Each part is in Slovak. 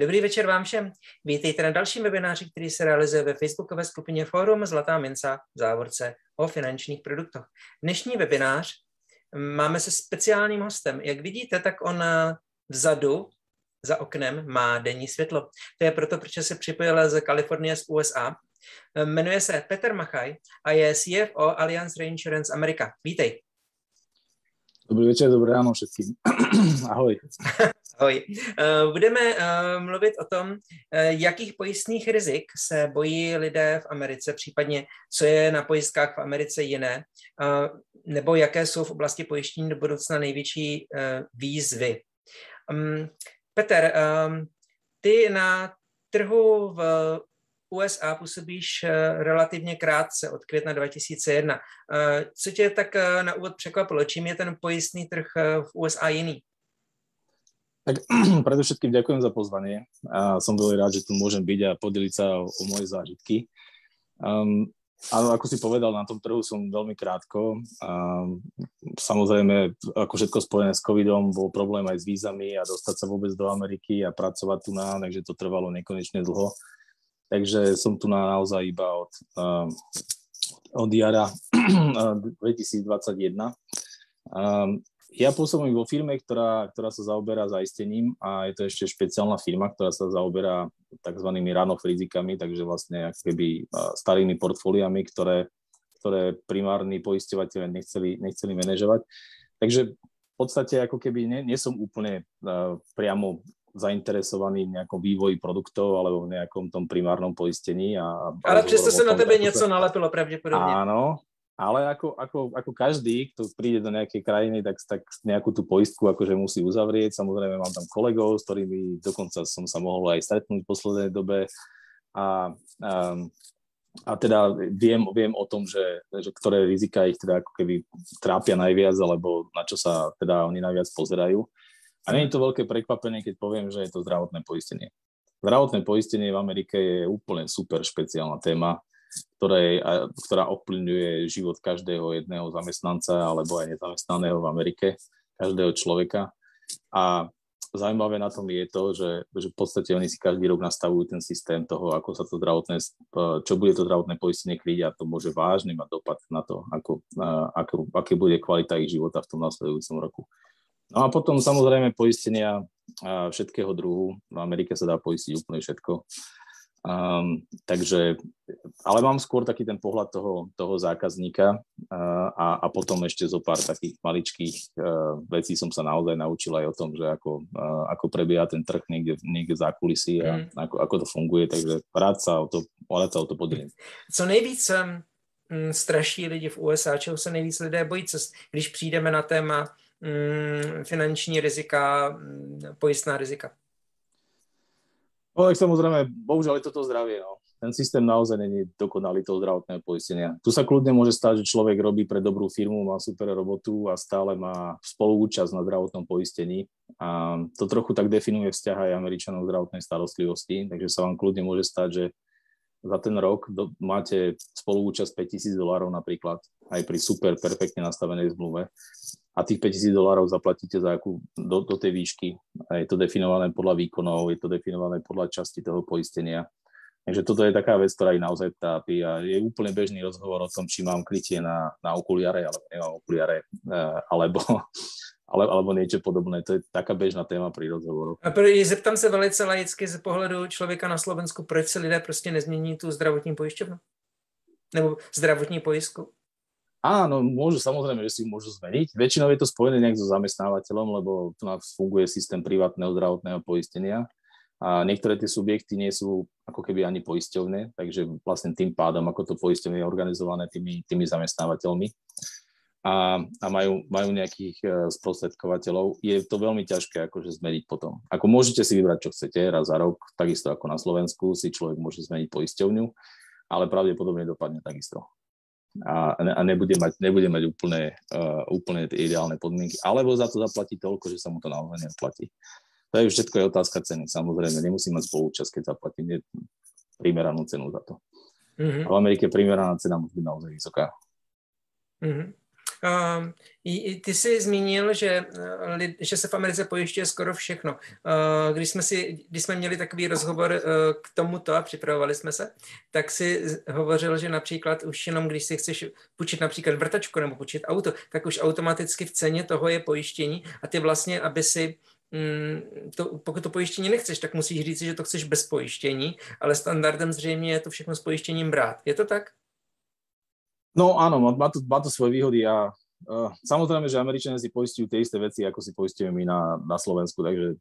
Dobrý večer vám všem. Vítejte na dalším webináři, který se realizuje ve facebookové skupině Fórum Zlatá minca v závorce o finančních produktech. Dnešní webinář máme se speciálním hostem. Jak vidíte, tak on vzadu za oknem má denní světlo. To je proto, protože se připojil z Kalifornie z USA. Jmenuje se Peter Machaj a je CFO Alliance Reinsurance America. Vítej. Dobrý večer, dobré ráno všetkým. Ahoj. Ahoj. Eh, budeme eh, mluvit o tom, eh, jakých pojistných rizik se bojí lidé v Americe, případně co je na pojistkách v Americe jiné, nebo jaké jsou v oblasti pojištění do budoucna největší výzvy. Mm, Peter, ty na trhu v USA působíš relativně krátce, od května 2001. Co tě tak na úvod překvapilo? Čím je ten pojistný trh v USA jiný? Tak predovšetkým ďakujem za pozvanie a som veľmi rád, že tu môžem byť a podeliť sa o, o moje zážitky. Um, Áno, ako si povedal, na tom trhu som veľmi krátko. A samozrejme, ako všetko spojené s covidom, bol problém aj s vízami a dostať sa vôbec do Ameriky a pracovať tu na, takže to trvalo nekonečne dlho. Takže som tu na naozaj iba od, uh, od jara 2021. Um, ja pôsobím vo firme, ktorá, ktorá sa zaoberá zaistením a je to ešte špeciálna firma, ktorá sa zaoberá tzv. run-off rizikami, takže vlastne keby starými portfóliami, ktoré, ktoré primárni poisťovateľe nechceli, nechceli manažovať. Takže v podstate ako keby nie, nie som úplne uh, priamo zainteresovaný v nejakom vývoji produktov alebo v nejakom tom primárnom poistení. A, Ale přesto sa na tebe niečo sa... nalepilo pravdepodobne. Áno, ale ako, ako, ako každý, kto príde do nejakej krajiny, tak, tak nejakú tú poistku akože musí uzavrieť. Samozrejme mám tam kolegov, s ktorými dokonca som sa mohol aj stretnúť v poslednej dobe. A, a, a teda viem, viem o tom, že, že ktoré rizika ich teda ako keby trápia najviac, alebo na čo sa teda oni najviac pozerajú. A nie je to veľké prekvapenie, keď poviem, že je to zdravotné poistenie. Zdravotné poistenie v Amerike je úplne super špeciálna téma ktorej, ktorá ovplyvňuje život každého jedného zamestnanca alebo aj nezamestnaného v Amerike, každého človeka. A zaujímavé na tom je to, že, že v podstate oni si každý rok nastavujú ten systém toho, ako sa to zdravotné, čo bude to zdravotné poistenie kryť a to môže vážne mať dopad na to, ako, ako, aké bude kvalita ich života v tom nasledujúcom roku. No a potom samozrejme poistenia všetkého druhu. V Amerike sa dá poistiť úplne všetko. Um, takže, ale mám skôr taký ten pohľad toho, toho zákazníka uh, a, a potom ešte zo pár takých maličkých uh, vecí som sa naozaj naučil aj o tom, že ako, uh, ako prebieha ten trh niekde, niekde za kulisy a mm. ako, ako to funguje, takže rád sa o to, rád sa o to podelím. Co nejvíc um, straší lidi v USA, čeho se nejvíc lidé bojí, co, když přijdeme na téma finanční rizika, um, pojistná rizika? No samozrejme, bohužiaľ je toto zdravie. No. Ten systém naozaj není dokonalý toho zdravotného poistenia. Tu sa kľudne môže stať, že človek robí pre dobrú firmu, má super robotu a stále má spoluúčasť na zdravotnom poistení. A to trochu tak definuje vzťah aj Američanov zdravotnej starostlivosti, takže sa vám kľudne môže stať, že za ten rok do, máte spoluúčasť 5000 dolárov napríklad, aj pri super perfektne nastavenej zmluve a tých 5000 dolárov zaplatíte za akú, do, do tej výšky. A je to definované podľa výkonov, je to definované podľa časti toho poistenia. Takže toto je taká vec, ktorá ich naozaj tápi a je úplne bežný rozhovor o tom, či mám krytie na, na okuliare alebo nemám okuliare, eh, alebo, ale, alebo niečo podobné. To je taká bežná téma pri rozhovoru. A zeptám se velice laicky z pohledu člověka na Slovensku, proč si lidé prostě nezmění tu zdravotní pojišťovnu? Nebo zdravotní pojistku? Áno, môžu, samozrejme, že si môžu zmeniť. Väčšinou je to spojené nejak so zamestnávateľom, lebo tu nás funguje systém privátneho zdravotného poistenia a niektoré tie subjekty nie sú ako keby ani poisťovné, takže vlastne tým pádom, ako to poistenie je organizované tými, tými zamestnávateľmi a, a majú, majú nejakých uh, sprostredkovateľov, je to veľmi ťažké akože zmeniť potom. Ako môžete si vybrať, čo chcete raz za rok, takisto ako na Slovensku si človek môže zmeniť poisťovňu, ale pravdepodobne dopadne takisto a, a nebude, mať, nebude mať úplne, uh, úplne tie ideálne podmienky, alebo za to zaplatí toľko, že sa mu to naozaj neoplatí. To je všetko je otázka ceny. Samozrejme, nemusí mať spolúčasť, keď zaplatí primeranú cenu za to. Mm-hmm. A v Amerike primeraná cena musí byť naozaj vysoká. Mm-hmm. Uh, ty jsi zmínil, že, eh, že se v Americe pojišťuje skoro všechno. Uh, když, jsme si, když jsme měli takový rozhovor uh, k tomuto a připravovali jsme se, tak si hovořil, že například už jenom když si chceš půjčit například vrtačku nebo půjčit auto, tak už automaticky v ceně toho je pojištění a ty vlastně, aby si mm, to, pokud to pojištění nechceš, tak musíš říct, že to chceš bez pojištění, ale standardem zřejmě je to všechno s pojištěním brát. Je to tak? No áno, má to, má to svoje výhody a uh, samozrejme, že Američania si poistujú tie isté veci, ako si poistujeme my na, na Slovensku, takže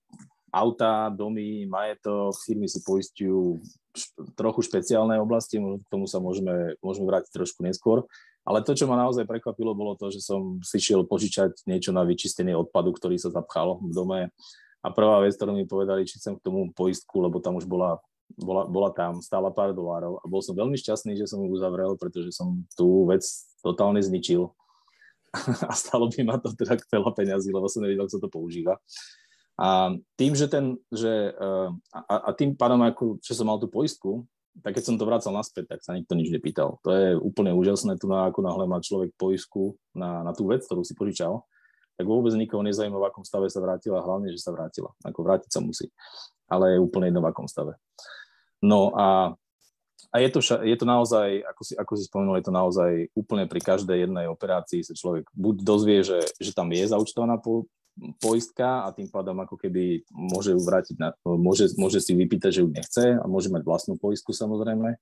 auta, domy, majetok, firmy si poistujú šp- trochu špeciálne oblasti, k tomu sa môžeme, môžeme vrátiť trošku neskôr. Ale to, čo ma naozaj prekvapilo, bolo to, že som si šiel požičať niečo na vyčistenie odpadu, ktorý sa zapchal v dome. A prvá vec, ktorú mi povedali, či chcem k tomu poistku, lebo tam už bola bola, bola tam, stála pár dolárov a bol som veľmi šťastný, že som ju uzavrel, pretože som tú vec totálne zničil a stalo by ma to teda veľa peňazí, lebo som nevedel, sa to používa. A tým, že ten, že, eh, a, a tým pádom, ako, že som mal tú poistku, tak keď som to vracal naspäť, tak sa nikto nič nepýtal. To je úplne úžasné, tu na, ako náhle má človek poistku na, na tú vec, ktorú si požičal, tak vôbec nikoho nezaujíma, v akom stave sa vrátila, hlavne, že sa vrátila. Ako vrátiť sa musí. Ale je úplne jedno, v akom stave. No a, a je, to, je to naozaj, ako si, ako si spomenul, je to naozaj úplne pri každej jednej operácii sa človek buď dozvie, že, že tam je zaučtovaná po, poistka a tým pádom ako keby môže ju vrátiť, na, môže, môže si vypýtať, že ju nechce a môže mať vlastnú poistku samozrejme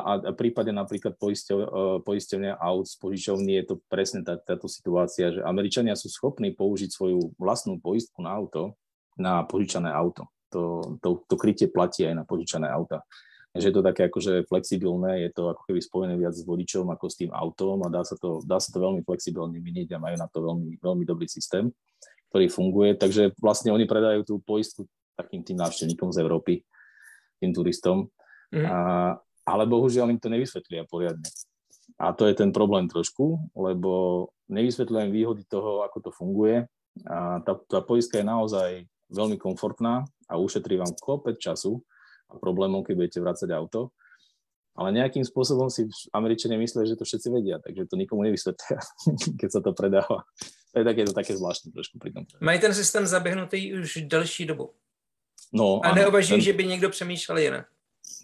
a, a, prípade napríklad poisťov, e, poisťovňa aut z požičovní je to presne tá, táto situácia, že Američania sú schopní použiť svoju vlastnú poistku na auto na požičané auto. To, to, to krytie platí aj na požičané auta. Takže je to také akože flexibilné, je to ako keby spojené viac s vodičom ako s tým autom a dá sa to, dá sa to veľmi flexibilne miniť a majú na to veľmi, veľmi dobrý systém, ktorý funguje. Takže vlastne oni predajú tú poistku takým tým návštevníkom z Európy, tým turistom. Mm. A, ale bohužiaľ im to nevysvetlia poriadne. A to je ten problém trošku, lebo nevysvetľujem výhody toho, ako to funguje. A tá, tá poistka je naozaj veľmi komfortná a ušetrí vám kopec času a problémov, keď budete vrácať auto. Ale nejakým spôsobom si Američania myslia, že to všetci vedia, takže to nikomu nevysvetlia, keď sa to predáva. To je také, to také zvláštne trošku pri tom. Mají ten systém zaběhnutý už delší dobu. No, a neuvažují, ten... že by někdo přemýšlel jinak.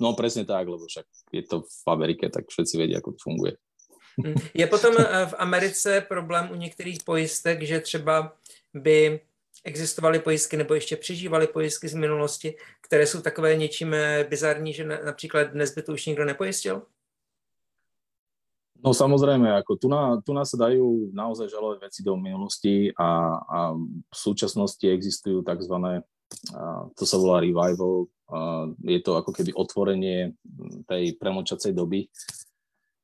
No presne tak, lebo však je to v Amerike, tak všetci vedia, ako to funguje. Hm. Je potom eh, v Americe problém u některých pojistek, že třeba by existovaly pojistky nebo ještě přežívaly pojistky z minulosti, které jsou takové něčím eh, bizarní, že například dnes by to už nikdo nepojistil? No samozrejme, ako tu, na, tu nás sa dajú naozaj žalovať veci do minulosti a, a v súčasnosti existujú tzv. To sa volá revival, je to ako keby otvorenie tej premočacej doby,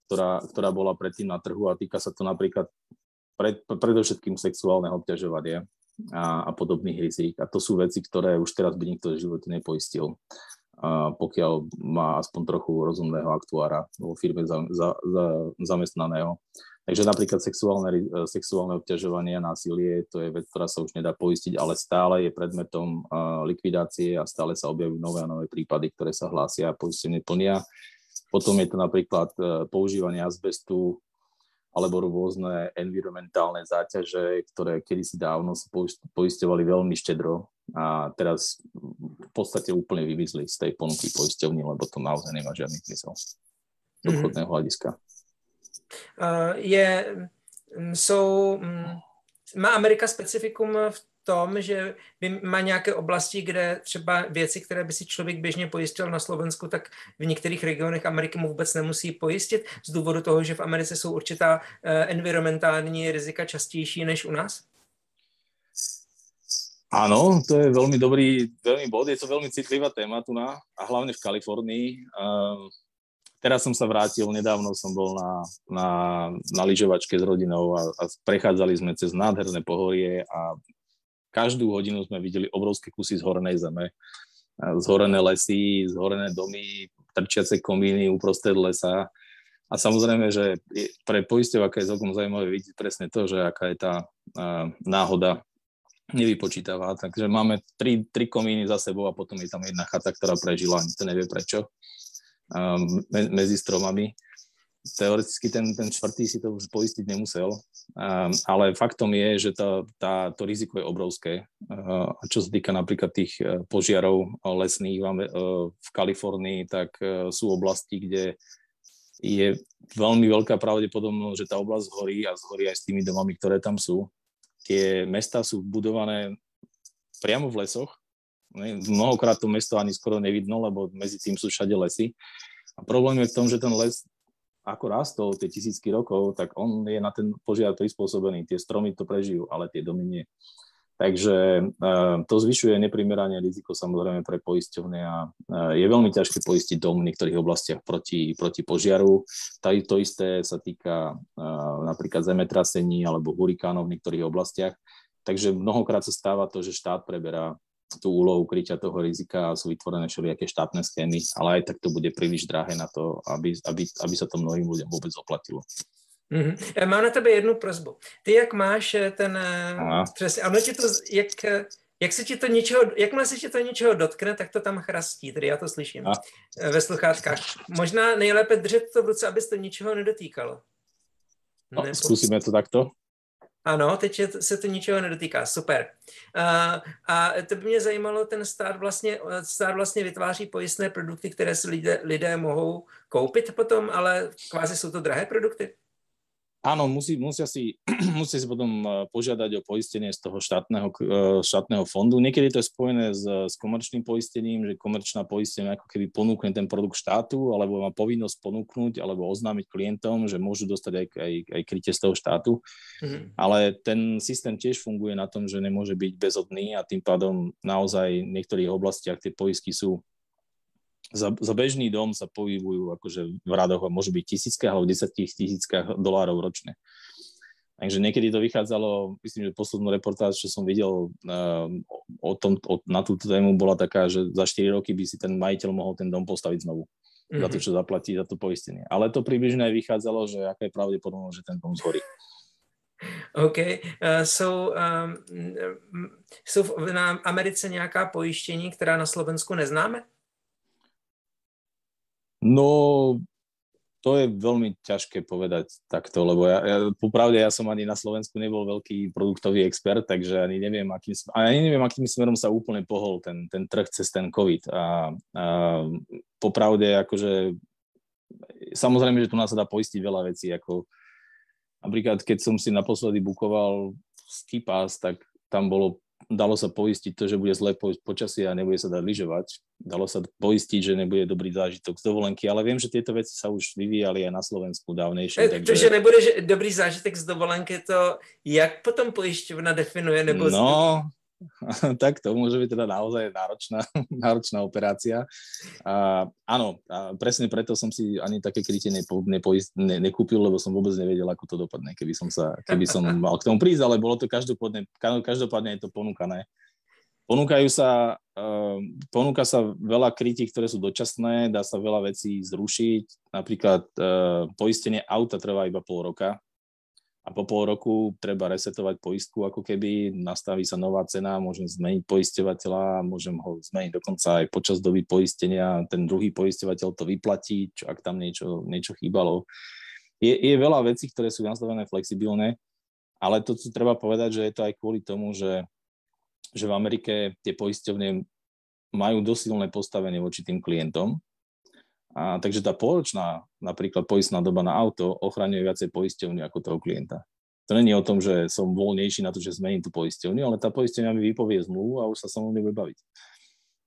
ktorá, ktorá bola predtým na trhu a týka sa to napríklad pred, predovšetkým sexuálneho obťažovania a, a podobných rizík. A to sú veci, ktoré už teraz by nikto v živote nepoistil, a pokiaľ má aspoň trochu rozumného aktuára vo firme za, za, za, zamestnaného. Takže napríklad sexuálne, e, sexuálne obťažovanie a násilie, to je vec, ktorá sa už nedá poistiť, ale stále je predmetom likvidácie a stále sa objavujú nové a nové prípady, ktoré sa hlásia a poistenie plnia. Potom je to napríklad e, používanie azbestu alebo rôzne environmentálne záťaže, ktoré kedysi dávno sa poisťovali veľmi štedro a teraz v podstate úplne vymizli z tej ponuky poisťovní, lebo to naozaj nemá žiadny zmysel z mhm. obchodného hľadiska. Uh, je, mm, jsou, mm, má Amerika specifikum v tom, že má nějaké oblasti, kde třeba věci, které by si člověk běžně pojistil na Slovensku, tak v některých regionech Ameriky mu vůbec nemusí pojistit z důvodu toho, že v Americe jsou určitá uh, environmentální rizika častější než u nás? Áno, to je veľmi dobrý, veľmi bod, je to veľmi citlivá téma tu na, a hlavne v Kalifornii. Uh, teraz som sa vrátil, nedávno som bol na, na, na lyžovačke s rodinou a, a prechádzali sme cez nádherné pohorie a každú hodinu sme videli obrovské kusy zhorenej zeme, zhorené lesy, zhorené domy, trčiace komíny uprostred lesa. A samozrejme, že pre poisťovaká je celkom zaujímavé vidieť presne to, že aká je tá náhoda nevypočítavá. Takže máme tri, tri komíny za sebou a potom je tam jedna chata, ktorá prežila, ani to nevie prečo medzi stromami. teoreticky ten, ten čtvrtý si to už poistiť nemusel, um, ale faktom je, že tá, tá, to riziko je obrovské. Uh, čo sa týka napríklad tých uh, požiarov lesných uh, v Kalifornii, tak uh, sú oblasti, kde je veľmi veľká pravdepodobnosť, že tá oblasť horí a zhorí aj s tými domami, ktoré tam sú. Tie mesta sú budované priamo v lesoch. Mnohokrát to mesto ani skoro nevidno, lebo medzi tým sú všade lesy. A problém je v tom, že ten les ako rastol tie tisícky rokov, tak on je na ten požiar prispôsobený. Tie stromy to prežijú, ale tie domy nie. Takže uh, to zvyšuje neprimerane riziko samozrejme pre poisťovne a uh, je veľmi ťažké poistiť dom v niektorých oblastiach proti, proti požiaru. Tady to isté sa týka uh, napríklad zemetrasení alebo hurikánov v niektorých oblastiach. Takže mnohokrát sa stáva to, že štát preberá tú úlohu kryťa toho rizika a sú vytvorené všelijaké štátne schémy, ale aj tak to bude príliš drahé na to, aby, aby, aby sa to mnohým ľuďom vôbec oplatilo. Mm-hmm. Mám na tebe jednu prozbu. Ty jak máš eh, ten, Aha. přesně, ano ti to, jak, jak se ti to něčeho, jakmile se ti to něčeho dotkne, tak to tam chrastí, tedy já to slyším Aha. ve sluchátkách. Možná nejlépe držet to v ruce, abys to ničeho nedotýkalo. No, Nebo... Zkusíme to takto. Ano, teď se to ničeho nedotýká, super. A, a to by mě zajímalo, ten stát vlastně, stát vlastně vytváří pojistné produkty, které si lidé, lidé mohou koupit potom, ale kvázi jsou to drahé produkty? Áno, musí, musia, si, musia si potom eh, požiadať o poistenie z toho štátneho, eh, štátneho fondu. Niekedy to je spojené s, s komerčným poistením, že komerčná poistenie ako keby ponúkne ten produkt štátu, alebo má povinnosť ponúknuť, alebo oznámiť klientom, že môžu dostať aj, aj, aj krytie z toho štátu. Mm-hmm. Ale ten systém tiež funguje na tom, že nemôže byť bezodný a tým pádom naozaj v niektorých oblastiach tie poistky sú za, za bežný dom sa pohybujú akože v radoch a môžu byť tisíckach alebo desať tisíckach dolárov ročne. Takže niekedy to vychádzalo, myslím, že poslednú reportáž, čo som videl uh, o tom, o, na túto tému, bola taká, že za 4 roky by si ten majiteľ mohol ten dom postaviť znovu. Mm-hmm. Za to, mhm. čo zaplatí, za to poistenie. Ale to približne aj vychádzalo, že aká je pravdepodobnosť, že ten dom zhorí. OK, uh, jsou, um, jsou na Americe nějaká pojištění, která na Slovensku neznáme? No, to je veľmi ťažké povedať takto, lebo ja, ja popravde ja som ani na Slovensku nebol veľký produktový expert, takže ani neviem, akým, ani neviem, akým smerom sa úplne pohol ten, ten trh cez ten COVID. A, a popravde, akože samozrejme, že tu nás sa dá poistiť veľa vecí, ako napríklad, keď som si naposledy bukoval ski pass, tak tam bolo dalo sa poistiť to, že bude zlé počasie a nebude sa dať lyžovať. Dalo sa poistiť, že nebude dobrý zážitok z dovolenky, ale viem, že tieto veci sa už vyvíjali aj na Slovensku dávnejšie. E, takže... To, že nebude že dobrý zážitek z dovolenky, to jak potom pojišťovna definuje? Nebo no, tak to môže byť teda naozaj náročná, náročná operácia. A, áno, a presne preto som si ani také krytie nepo, nepoist, ne, nekúpil, lebo som vôbec nevedel, ako to dopadne, keby som, sa, keby som mal k tomu prísť, ale bolo to každopádne, každopádne je to ponúkané. Ponúkajú sa, uh, ponúka sa veľa krytí, ktoré sú dočasné, dá sa veľa vecí zrušiť. Napríklad uh, poistenie auta trvá iba pol roka, a po pol roku treba resetovať poistku, ako keby. Nastaví sa nová cena, môžem zmeniť poisťovateľa, môžem ho zmeniť dokonca aj počas doby poistenia, ten druhý poisťovateľ to vyplatí, čo, ak tam niečo, niečo chýbalo. Je, je veľa vecí, ktoré sú nastavené flexibilné, ale to, co treba povedať, že je to aj kvôli tomu, že, že v Amerike tie poisťovne majú dosilné postavenie voči tým klientom, a, takže tá poločná, napríklad poistná doba na auto, ochraňuje viacej poisťovňu ako toho klienta. To není o tom, že som voľnejší na to, že zmením tú poisťovňu, ale tá poisťovňa mi vypovie zmluvu a už sa sa mnou nebude baviť.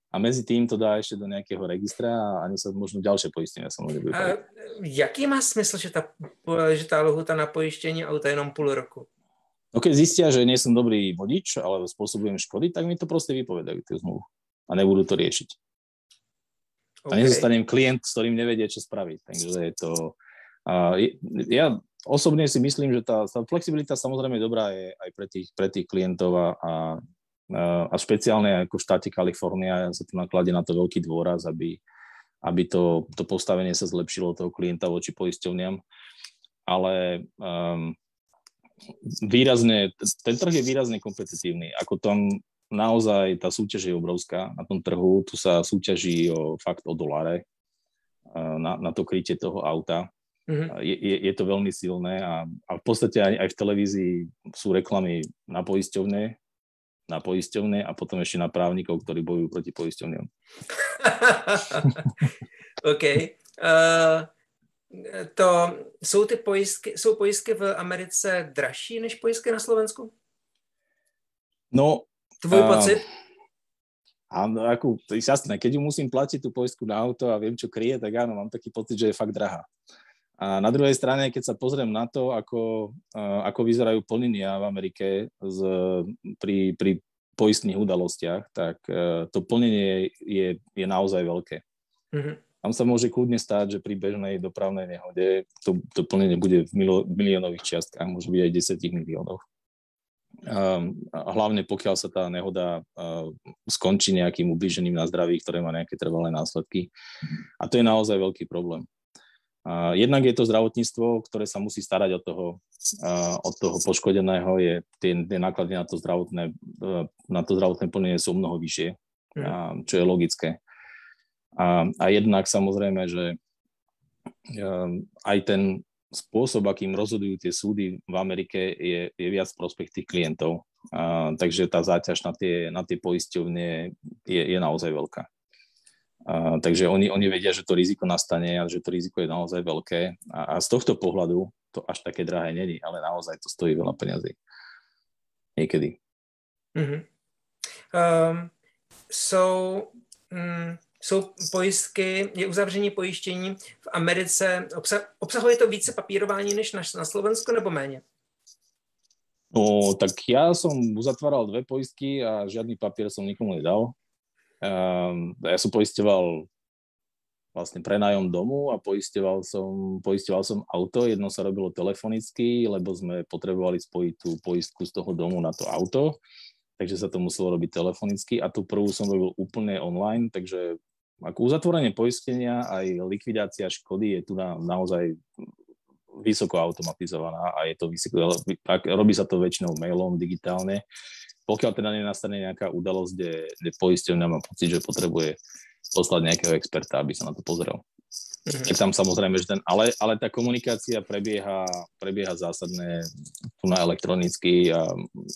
A medzi tým to dá ešte do nejakého registra a ani sa možno ďalšie poistenia sa baviť. A jaký má smysl, že tá, že tá lohuta na poistenie auta je jenom pol roku? No keď zistia, že nie som dobrý vodič, alebo spôsobujem škody, tak mi to proste vypovedajú tú zmluvu a nebudú to riešiť. Okay. A nezostanem klient, s ktorým nevedie, čo spraviť. Takže je to... Uh, ja osobne si myslím, že tá, tá flexibilita samozrejme dobrá je aj pre tých, pre tých klientov a, a, a špeciálne ako v štáte Kalifornia sa tu nakladie na to veľký dôraz, aby, aby to, to postavenie sa zlepšilo toho klienta voči poisťovniam. Ale um, výrazne, ten trh je výrazne kompetitívny. Ako tam naozaj tá súťaž je obrovská na tom trhu. Tu sa súťaží o fakt o doláre na, na to krytie toho auta. Mm-hmm. Je, je, je to veľmi silné a, a v podstate aj, aj v televízii sú reklamy na poisťovne, na poisťovne a potom ešte na právnikov, ktorí bojujú proti poisťovňam. OK. Uh, to, jsou ty pojistky, jsou pojistky v Americe dražší než pojistky na Slovensku? No... Tvoj uh, pocit? Áno, ako, to je jasné, keď ju musím platiť tú poistku na auto a viem, čo kryje, tak áno, mám taký pocit, že je fakt drahá. A na druhej strane, keď sa pozriem na to, ako, ako vyzerajú plnenia v Amerike z, pri, pri poistných udalostiach, tak e, to plnenie je, je naozaj veľké. Mm-hmm. Tam sa môže kľudne stať, že pri bežnej dopravnej nehode to, to plnenie bude v, milo, miliónových čiastkách, môže byť aj 10 miliónov. A hlavne pokiaľ sa tá nehoda uh, skončí nejakým ubližením na zdraví, ktoré má nejaké trvalé následky. A to je naozaj veľký problém. Jednak je to zdravotníctvo, ktoré sa musí starať od toho, od toho poškodeného, je, tie, tie náklady na to zdravotné, e, na to zdravotné plnenie sú mnoho vyššie, mm. čo je logické. A, a jednak samozrejme, že e, aj ten spôsob, akým rozhodujú tie súdy v Amerike, je, je viac prospech tých klientov. A, takže tá záťaž na tie, na tie poisťovne je, je naozaj veľká. Uh, takže oni, oni vedia, že to riziko nastane a že to riziko je naozaj veľké. A, a z tohto pohľadu to až také drahé není, ale naozaj to stojí veľa peniazy. Niekedy. Mm-hmm. Um, jsou, um, jsou pojistky, je uzavření pojištění v Americe, obsah, obsahuje to více papírování než na, na Slovensku nebo méně? No, tak ja som uzatváral dve poistky a žiadny papier som nikomu nedal. Um, ja som poisteval vlastne prenájom domu a poisteval som, poisteval som auto. Jedno sa robilo telefonicky, lebo sme potrebovali spojiť tú poistku z toho domu na to auto, takže sa to muselo robiť telefonicky a tú prvú som robil úplne online, takže ako uzatvorenie poistenia aj likvidácia škody je tu na, naozaj vysoko automatizovaná a je to vysoko, robí sa to väčšinou mailom digitálne, pokiaľ teda nenastane nejaká udalosť, kde, kde poisťovňa má pocit, že potrebuje poslať nejakého experta, aby sa na to pozrel. Mm-hmm. Tak tam samozrejme, že ten, ale, ale tá komunikácia prebieha, prebieha zásadne tu na elektronicky a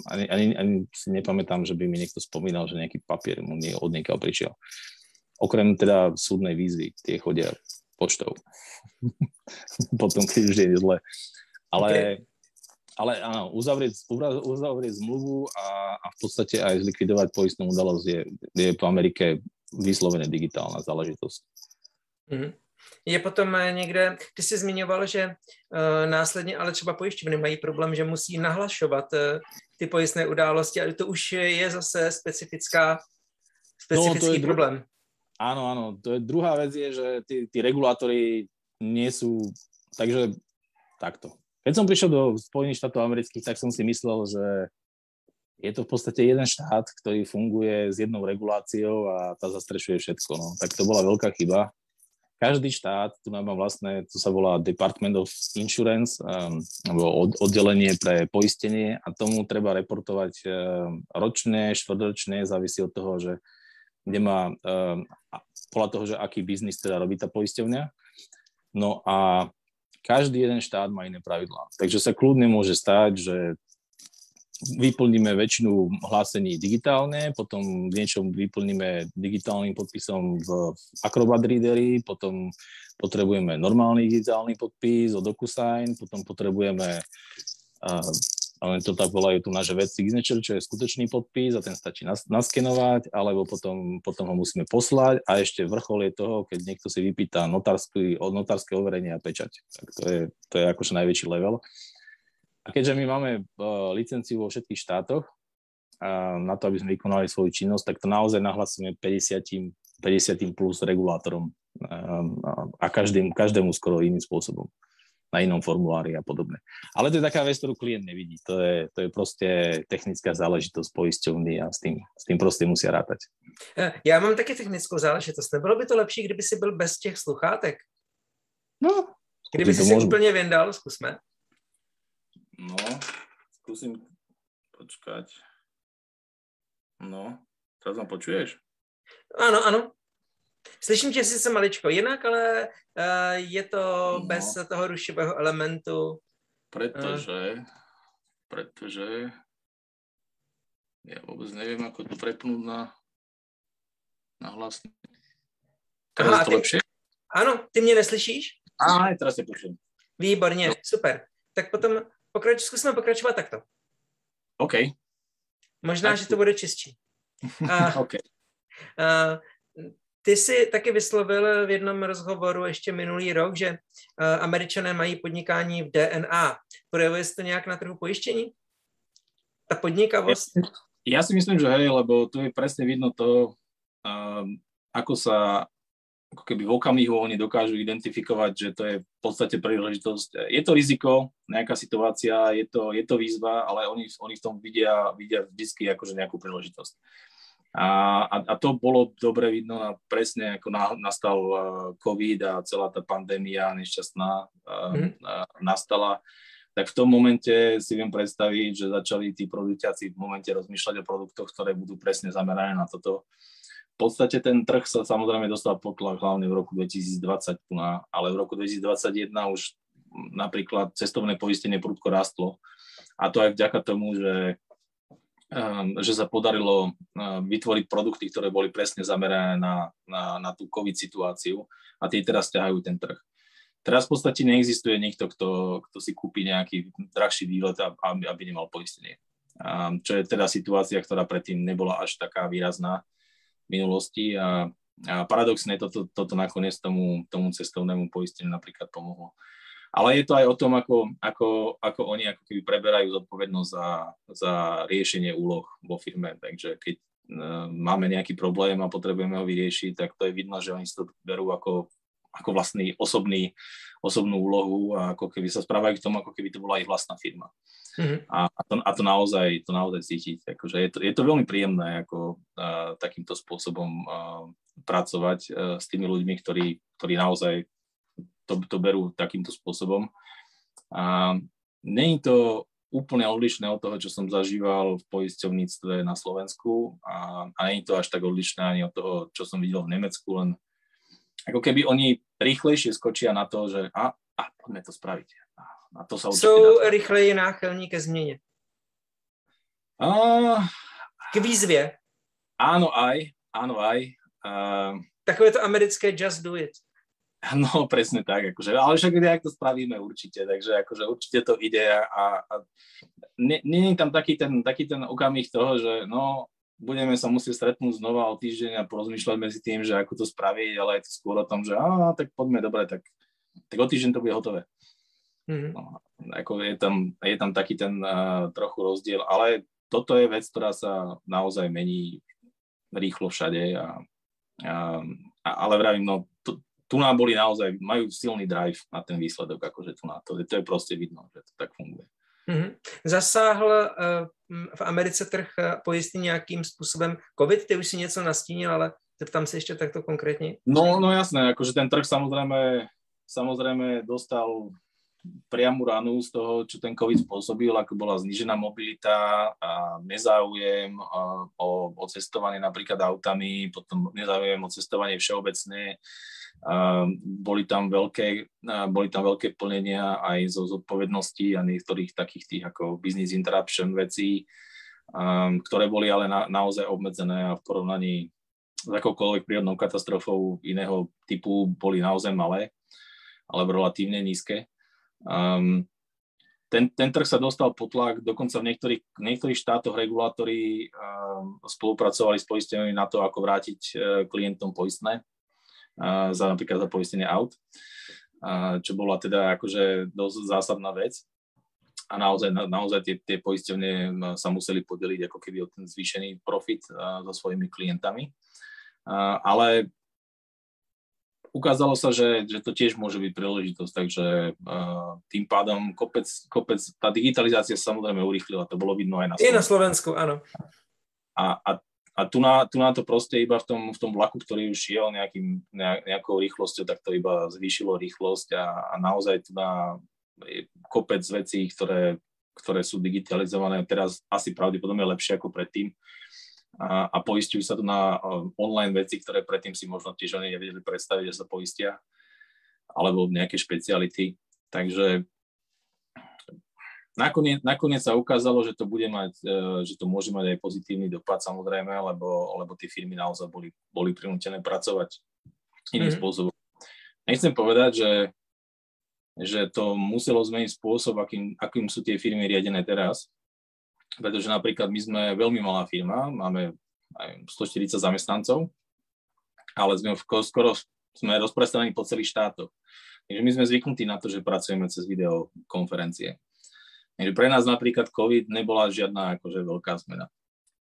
ani, ani, ani si nepamätám, že by mi niekto spomínal, že nejaký papier mu nie, od niekiaľ prišiel. Okrem teda súdnej výzvy, tie chodia poštou. Potom, keď už je zle. Ale okay ale áno, uzavrieť, uzavrieť zmluvu a, a v podstate aj zlikvidovať poistnú udalosť je, je po Amerike vyslovene digitálna záležitosť. Mm-hmm. Je potom eh, někde, ty jsi zmiňoval, že uh, následně ale třeba pojišťovny mají problém, že musí nahlašovat uh, ty pojistné události, ale to už je zase specifická, specifický no, to je problém. Dru- áno, áno, to je druhá vec je, že tí, tí regulátori nie sú, takže takto. Keď som prišiel do Spojených štátov amerických, tak som si myslel, že je to v podstate jeden štát, ktorý funguje s jednou reguláciou a tá zastrešuje všetko. No. Tak to bola veľká chyba. Každý štát, tu mám vlastné, to sa volá Department of Insurance, um, alebo oddelenie pre poistenie a tomu treba reportovať um, ročné, štvrťročné, závisí od toho, že kde má, um, podľa toho, že aký biznis teda robí tá poisťovňa. No a každý jeden štát má iné pravidlá. Takže sa kľudne môže stať, že vyplníme väčšinu hlásení digitálne, potom v niečom vyplníme digitálnym podpisom v Acrobat Readery, potom potrebujeme normálny digitálny podpis od DocuSign, potom potrebujeme uh, ale to tak volajú tu naše web signature, čo je skutočný podpis a ten stačí nas, naskenovať, alebo potom, potom ho musíme poslať a ešte vrchol je toho, keď niekto si vypýta notárske, notárske overenie a pečať. Tak to je, to je akože najväčší level. A keďže my máme uh, licenciu vo všetkých štátoch uh, na to, aby sme vykonali svoju činnosť, tak to naozaj nahlasíme 50, 50 plus regulátorom uh, a každým, každému skoro iným spôsobom na inom formulári a podobne. Ale to je taká vec, ktorú klient nevidí. To je, to je proste technická záležitosť poisťovny a s tým, s tým proste musia rátať. Já mám taky technickou záležitost. Nebylo by to lepší, kdyby si byl bez těch sluchátek? No. Kdyby si si úplně vyndal, zkusme. No, skúsim počkať. No, teraz ma počuješ? Áno, áno. Slyším tě sice maličko jinak, ale uh, je to no. bez toho rušivého elementu. Pretože, uh. pretože ja vôbec neviem, ako to prepnúť na, na hlasný. Teraz Aha, to ty, lepšie? Ano, ty mě neslyšíš? Á, teraz se počujem. Výborně, no. super. Tak potom pokrač, zkusme pokračovat takto. OK. Možná, tak. že to bude čistší. Uh, OK. Uh, ty jsi taky vyslovil v jednom rozhovoru ještě minulý rok, že uh, američané mají podnikání v DNA. Projevuje se to nějak na trhu pojištění? Ta podnikavost? Ja si myslím, že hej, lebo tu je presne vidno to, um, ako sa ako keby v okamihu oni dokážu identifikovať, že to je v podstate príležitosť. Je to riziko, nejaká situácia, je to, je to výzva, ale oni, oni v tom vidia, vidia vždy akože nejakú príležitosť. A, a, a to bolo dobre vidno na, presne, ako na, nastal uh, COVID a celá tá pandémia nešťastná uh, mm. uh, nastala, tak v tom momente si viem predstaviť, že začali tí produktiaci v momente rozmýšľať o produktoch, ktoré budú presne zamerané na toto v podstate ten trh sa samozrejme dostal pod tlak hlavne v roku 2020, ale v roku 2021 už napríklad cestovné poistenie prudko rastlo. A to aj vďaka tomu, že, že sa podarilo um, vytvoriť produkty, ktoré boli presne zamerané na, na, na tú COVID situáciu a tie teraz ťahajú ten trh. Teraz v podstate neexistuje nikto, kto, kto si kúpi nejaký drahší výlet, aby, aby nemal poistenie. Um, čo je teda situácia, ktorá predtým nebola až taká výrazná minulosti a, a paradoxne toto, toto nakoniec tomu, tomu cestovnému poisteniu napríklad pomohlo. Ale je to aj o tom, ako, ako, ako oni ako keby preberajú zodpovednosť za, za riešenie úloh vo firme. Takže keď uh, máme nejaký problém a potrebujeme ho vyriešiť, tak to je vidno, že oni si to berú ako, ako vlastný osobný, osobnú úlohu a ako keby sa správajú k tomu, ako keby to bola ich vlastná firma. Mm-hmm. A, a, to, a to, naozaj, to naozaj cítiť. Akože je, to, je to veľmi príjemné ako, uh, takýmto spôsobom uh, pracovať uh, s tými ľuďmi, ktorí, ktorí naozaj to, to berú takýmto spôsobom. A je to úplne odlišné od toho, čo som zažíval v poisťovníctve na Slovensku a, a je to až tak odlišné ani od toho, čo som videl v Nemecku, len ako keby oni rýchlejšie skočia na to, že a, a poďme to spraviť. A to sa dá... rychleji náchylní ke změně. Uh, k výzvě. Áno aj, áno aj. Uh, Takové to americké just do it. No, presne tak, akože, ale však nejak to spravíme určite, takže akože určite to ide a, a je tam taký ten, taký ten okamih toho, že no, budeme sa musieť stretnúť znova o týždeň a porozmýšľať medzi tým, že ako to spraviť, ale je to skôr o tom, že á, tak poďme, dobre, tak, tak o týždeň to bude hotové. Mm-hmm. No, ako je, tam, je tam taký ten uh, trochu rozdiel, ale toto je vec, ktorá sa naozaj mení rýchlo všade. A, a, a, ale vravím, no, tu, nám boli naozaj, majú silný drive na ten výsledok, akože tu na to, to je proste vidno, že to tak funguje. Mm-hmm. Zasáhl uh, v Americe trh uh, pojistný nějakým způsobem COVID? Ty už si něco nastínil, ale zeptám se ještě takto konkrétně. No, no jasné, akože ten trh samozrejme, samozrejme dostal priamu ranu z toho, čo ten COVID spôsobil, ako bola znižená mobilita a nezáujem o, o cestovanie napríklad autami, potom nezáujem o cestovanie všeobecne. Boli tam veľké, boli tam veľké plnenia aj zo zodpovedností a niektorých takých tých ako business interruption vecí, ktoré boli ale na, naozaj obmedzené a v porovnaní s akoukoľvek prírodnou katastrofou iného typu boli naozaj malé alebo relatívne nízke. Um, ten, ten trh sa dostal pod tlak, dokonca v niektorých, v niektorých štátoch regulátori um, spolupracovali s poistenými na to, ako vrátiť uh, klientom poistné za napríklad za poistenie aut, čo bola teda akože dosť zásadná vec. A naozaj, na, naozaj tie, tie poistenie sa museli podeliť ako keby o ten zvýšený profit so svojimi klientami. Ale ukázalo sa, že, že to tiež môže byť príležitosť, takže uh, tým pádom kopec, kopec, tá digitalizácia sa samozrejme urýchlila, to bolo vidno aj na Slovensku. Je na Slovensku, áno. A, a, a tu, na, tu na to proste iba v tom, v tom vlaku, ktorý už šiel nejakým, nejakou rýchlosťou, tak to iba zvýšilo rýchlosť a, a naozaj tu na kopec vecí, ktoré, ktoré sú digitalizované teraz asi pravdepodobne lepšie ako predtým a, a poistujú sa tu na online veci, ktoré predtým si možno tiež oni nevedeli predstaviť, že sa poistia, alebo nejaké špeciality. Takže nakoniec, nakoniec sa ukázalo, že to bude mať, e, že to môže mať aj pozitívny dopad samozrejme, lebo, lebo tie firmy naozaj boli, boli prinútené pracovať iným mm-hmm. spôsobom. Nechcem povedať, že, že to muselo zmeniť spôsob, akým, akým sú tie firmy riadené teraz, pretože napríklad my sme veľmi malá firma, máme aj 140 zamestnancov, ale sme v, skoro sme rozprestranení po celých štátoch. Takže my sme zvyknutí na to, že pracujeme cez videokonferencie. Takže pre nás napríklad COVID nebola žiadna akože veľká zmena.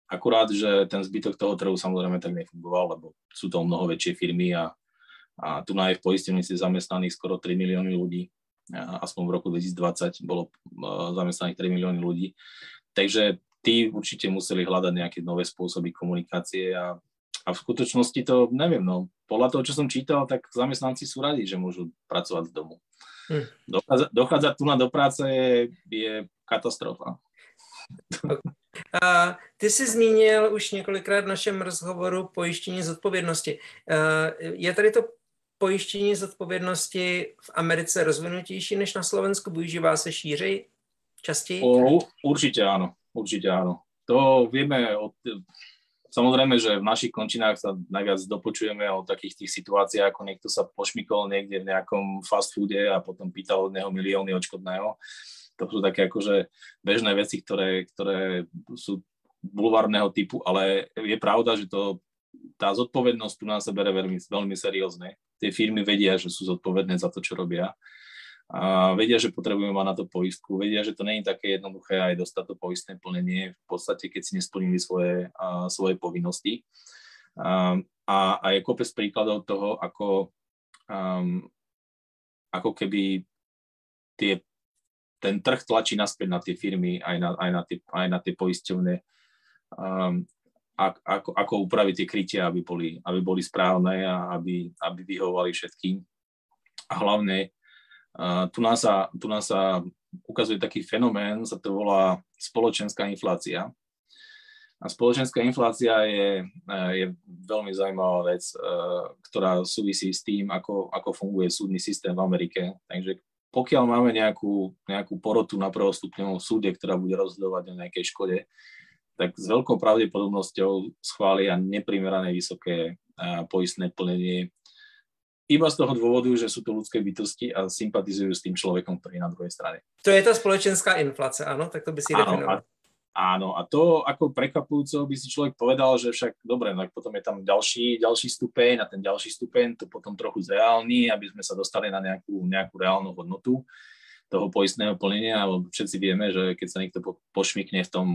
Akurát, že ten zbytok toho trhu samozrejme tak nefungoval, lebo sú to mnoho väčšie firmy a, a tu na je v poisťovnici zamestnaných skoro 3 milióny ľudí. A aspoň v roku 2020 bolo zamestnaných 3 milióny ľudí. Takže tí určite museli hľadať nejaké nové spôsoby komunikácie a, a v skutočnosti to neviem, no podľa toho, čo som čítal, tak zamestnanci sú radi, že môžu pracovať z domu. Hm. Dochádzať, dochádzať tu na do práce je, je katastrofa. A ty jsi zmínil už několikrát v našem rozhovoru pojištění zodpovědnosti. Je tady to pojištění zodpovědnosti v Americe rozvinutější než na Slovensku? Využívá se šířej častěji? O, určite áno, určite áno. To vieme od, Samozrejme, že v našich končinách sa najviac dopočujeme o takých tých situáciách, ako niekto sa pošmykol niekde v nejakom fast foode a potom pýtal od neho milióny odškodného. To sú také akože bežné veci, ktoré, ktoré sú bulvárneho typu, ale je pravda, že to, tá zodpovednosť tu nás sa bere veľmi, veľmi seriózne. Tie firmy vedia, že sú zodpovedné za to, čo robia a vedia, že potrebujeme mať na to poistku, vedia, že to nie je také jednoduché aj dostať to poistné plnenie v podstate, keď si nesplnili svoje, a, svoje povinnosti. A, a, a je kopec príkladov toho, ako, um, ako keby tie, ten trh tlačí naspäť na tie firmy, aj na, aj na, tie, aj na tie poisťovne, um, ako, ako upraviť tie krytia, aby boli, aby boli správne a aby, aby vyhovovali všetkým. A hlavne tu nás, sa, tu nás sa ukazuje taký fenomén, sa to volá spoločenská inflácia. A spoločenská inflácia je, je veľmi zaujímavá vec, e, ktorá súvisí s tým, ako, ako funguje súdny systém v Amerike. Takže pokiaľ máme nejakú, nejakú porotu na prvostupňovom súde, ktorá bude rozhodovať o nejakej škode, tak s veľkou pravdepodobnosťou schvália neprimerané vysoké poistné plnenie iba z toho dôvodu, že sú to ľudské bytosti a sympatizujú s tým človekom, ktorý je na druhej strane. To je tá spoločenská inflácia, áno? Tak to by si áno, definoval. A, áno, a to ako prekvapujúco by si človek povedal, že však dobre, no potom je tam ďalší, ďalší stupeň a ten ďalší stupeň to potom trochu zreálni, aby sme sa dostali na nejakú, nejakú reálnu hodnotu toho poistného plnenia, lebo všetci vieme, že keď sa niekto po, pošmikne v tom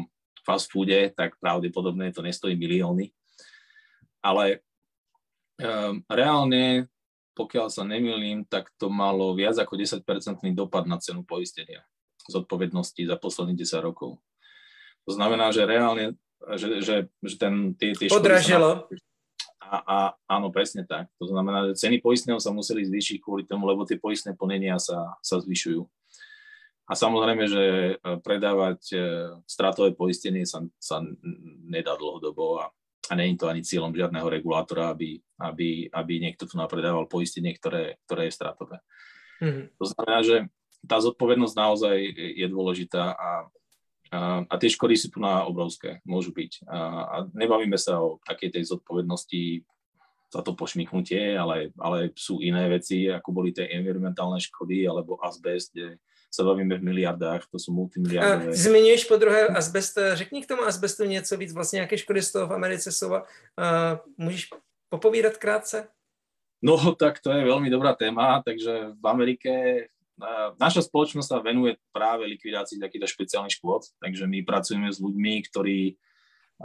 fast foode, tak pravdepodobne to nestojí milióny. Ale um, reálne pokiaľ sa nemýlim, tak to malo viac ako 10-percentný dopad na cenu poistenia zodpovednosti za posledných 10 rokov. To znamená, že reálne, že, že, že ten, tie, tie Podražilo. A, a áno, presne tak. To znamená, že ceny poistného sa museli zvýšiť kvôli tomu, lebo tie poistné plnenia sa, sa zvyšujú. A samozrejme, že e, predávať e, stratové poistenie sa, sa nedá dlhodobo a a není to ani cieľom žiadneho regulátora, aby, aby, aby niekto tu napredával poistenie, ktoré, ktoré je stratové. Mm-hmm. To znamená, že tá zodpovednosť naozaj je dôležitá a, a, a tie škody sú tu na obrovské, môžu byť. A, a nebavíme sa o takej tej zodpovednosti za to pošmiknutie, ale, ale sú iné veci, ako boli tie environmentálne škody alebo azbest, kde se bavíme v miliardách, to jsou multimiliardové. A zmiňuješ po druhé azbest, řekni k tomu azbestu něco víc, vlastně jaké škody z toho v Americe jsou a můžeš popovídat krátce? No, tak to je veľmi dobrá téma, takže v Amerike naša spoločnosť sa venuje práve likvidácii takýchto špeciálnych škôd, takže my pracujeme s ľuďmi, ktorí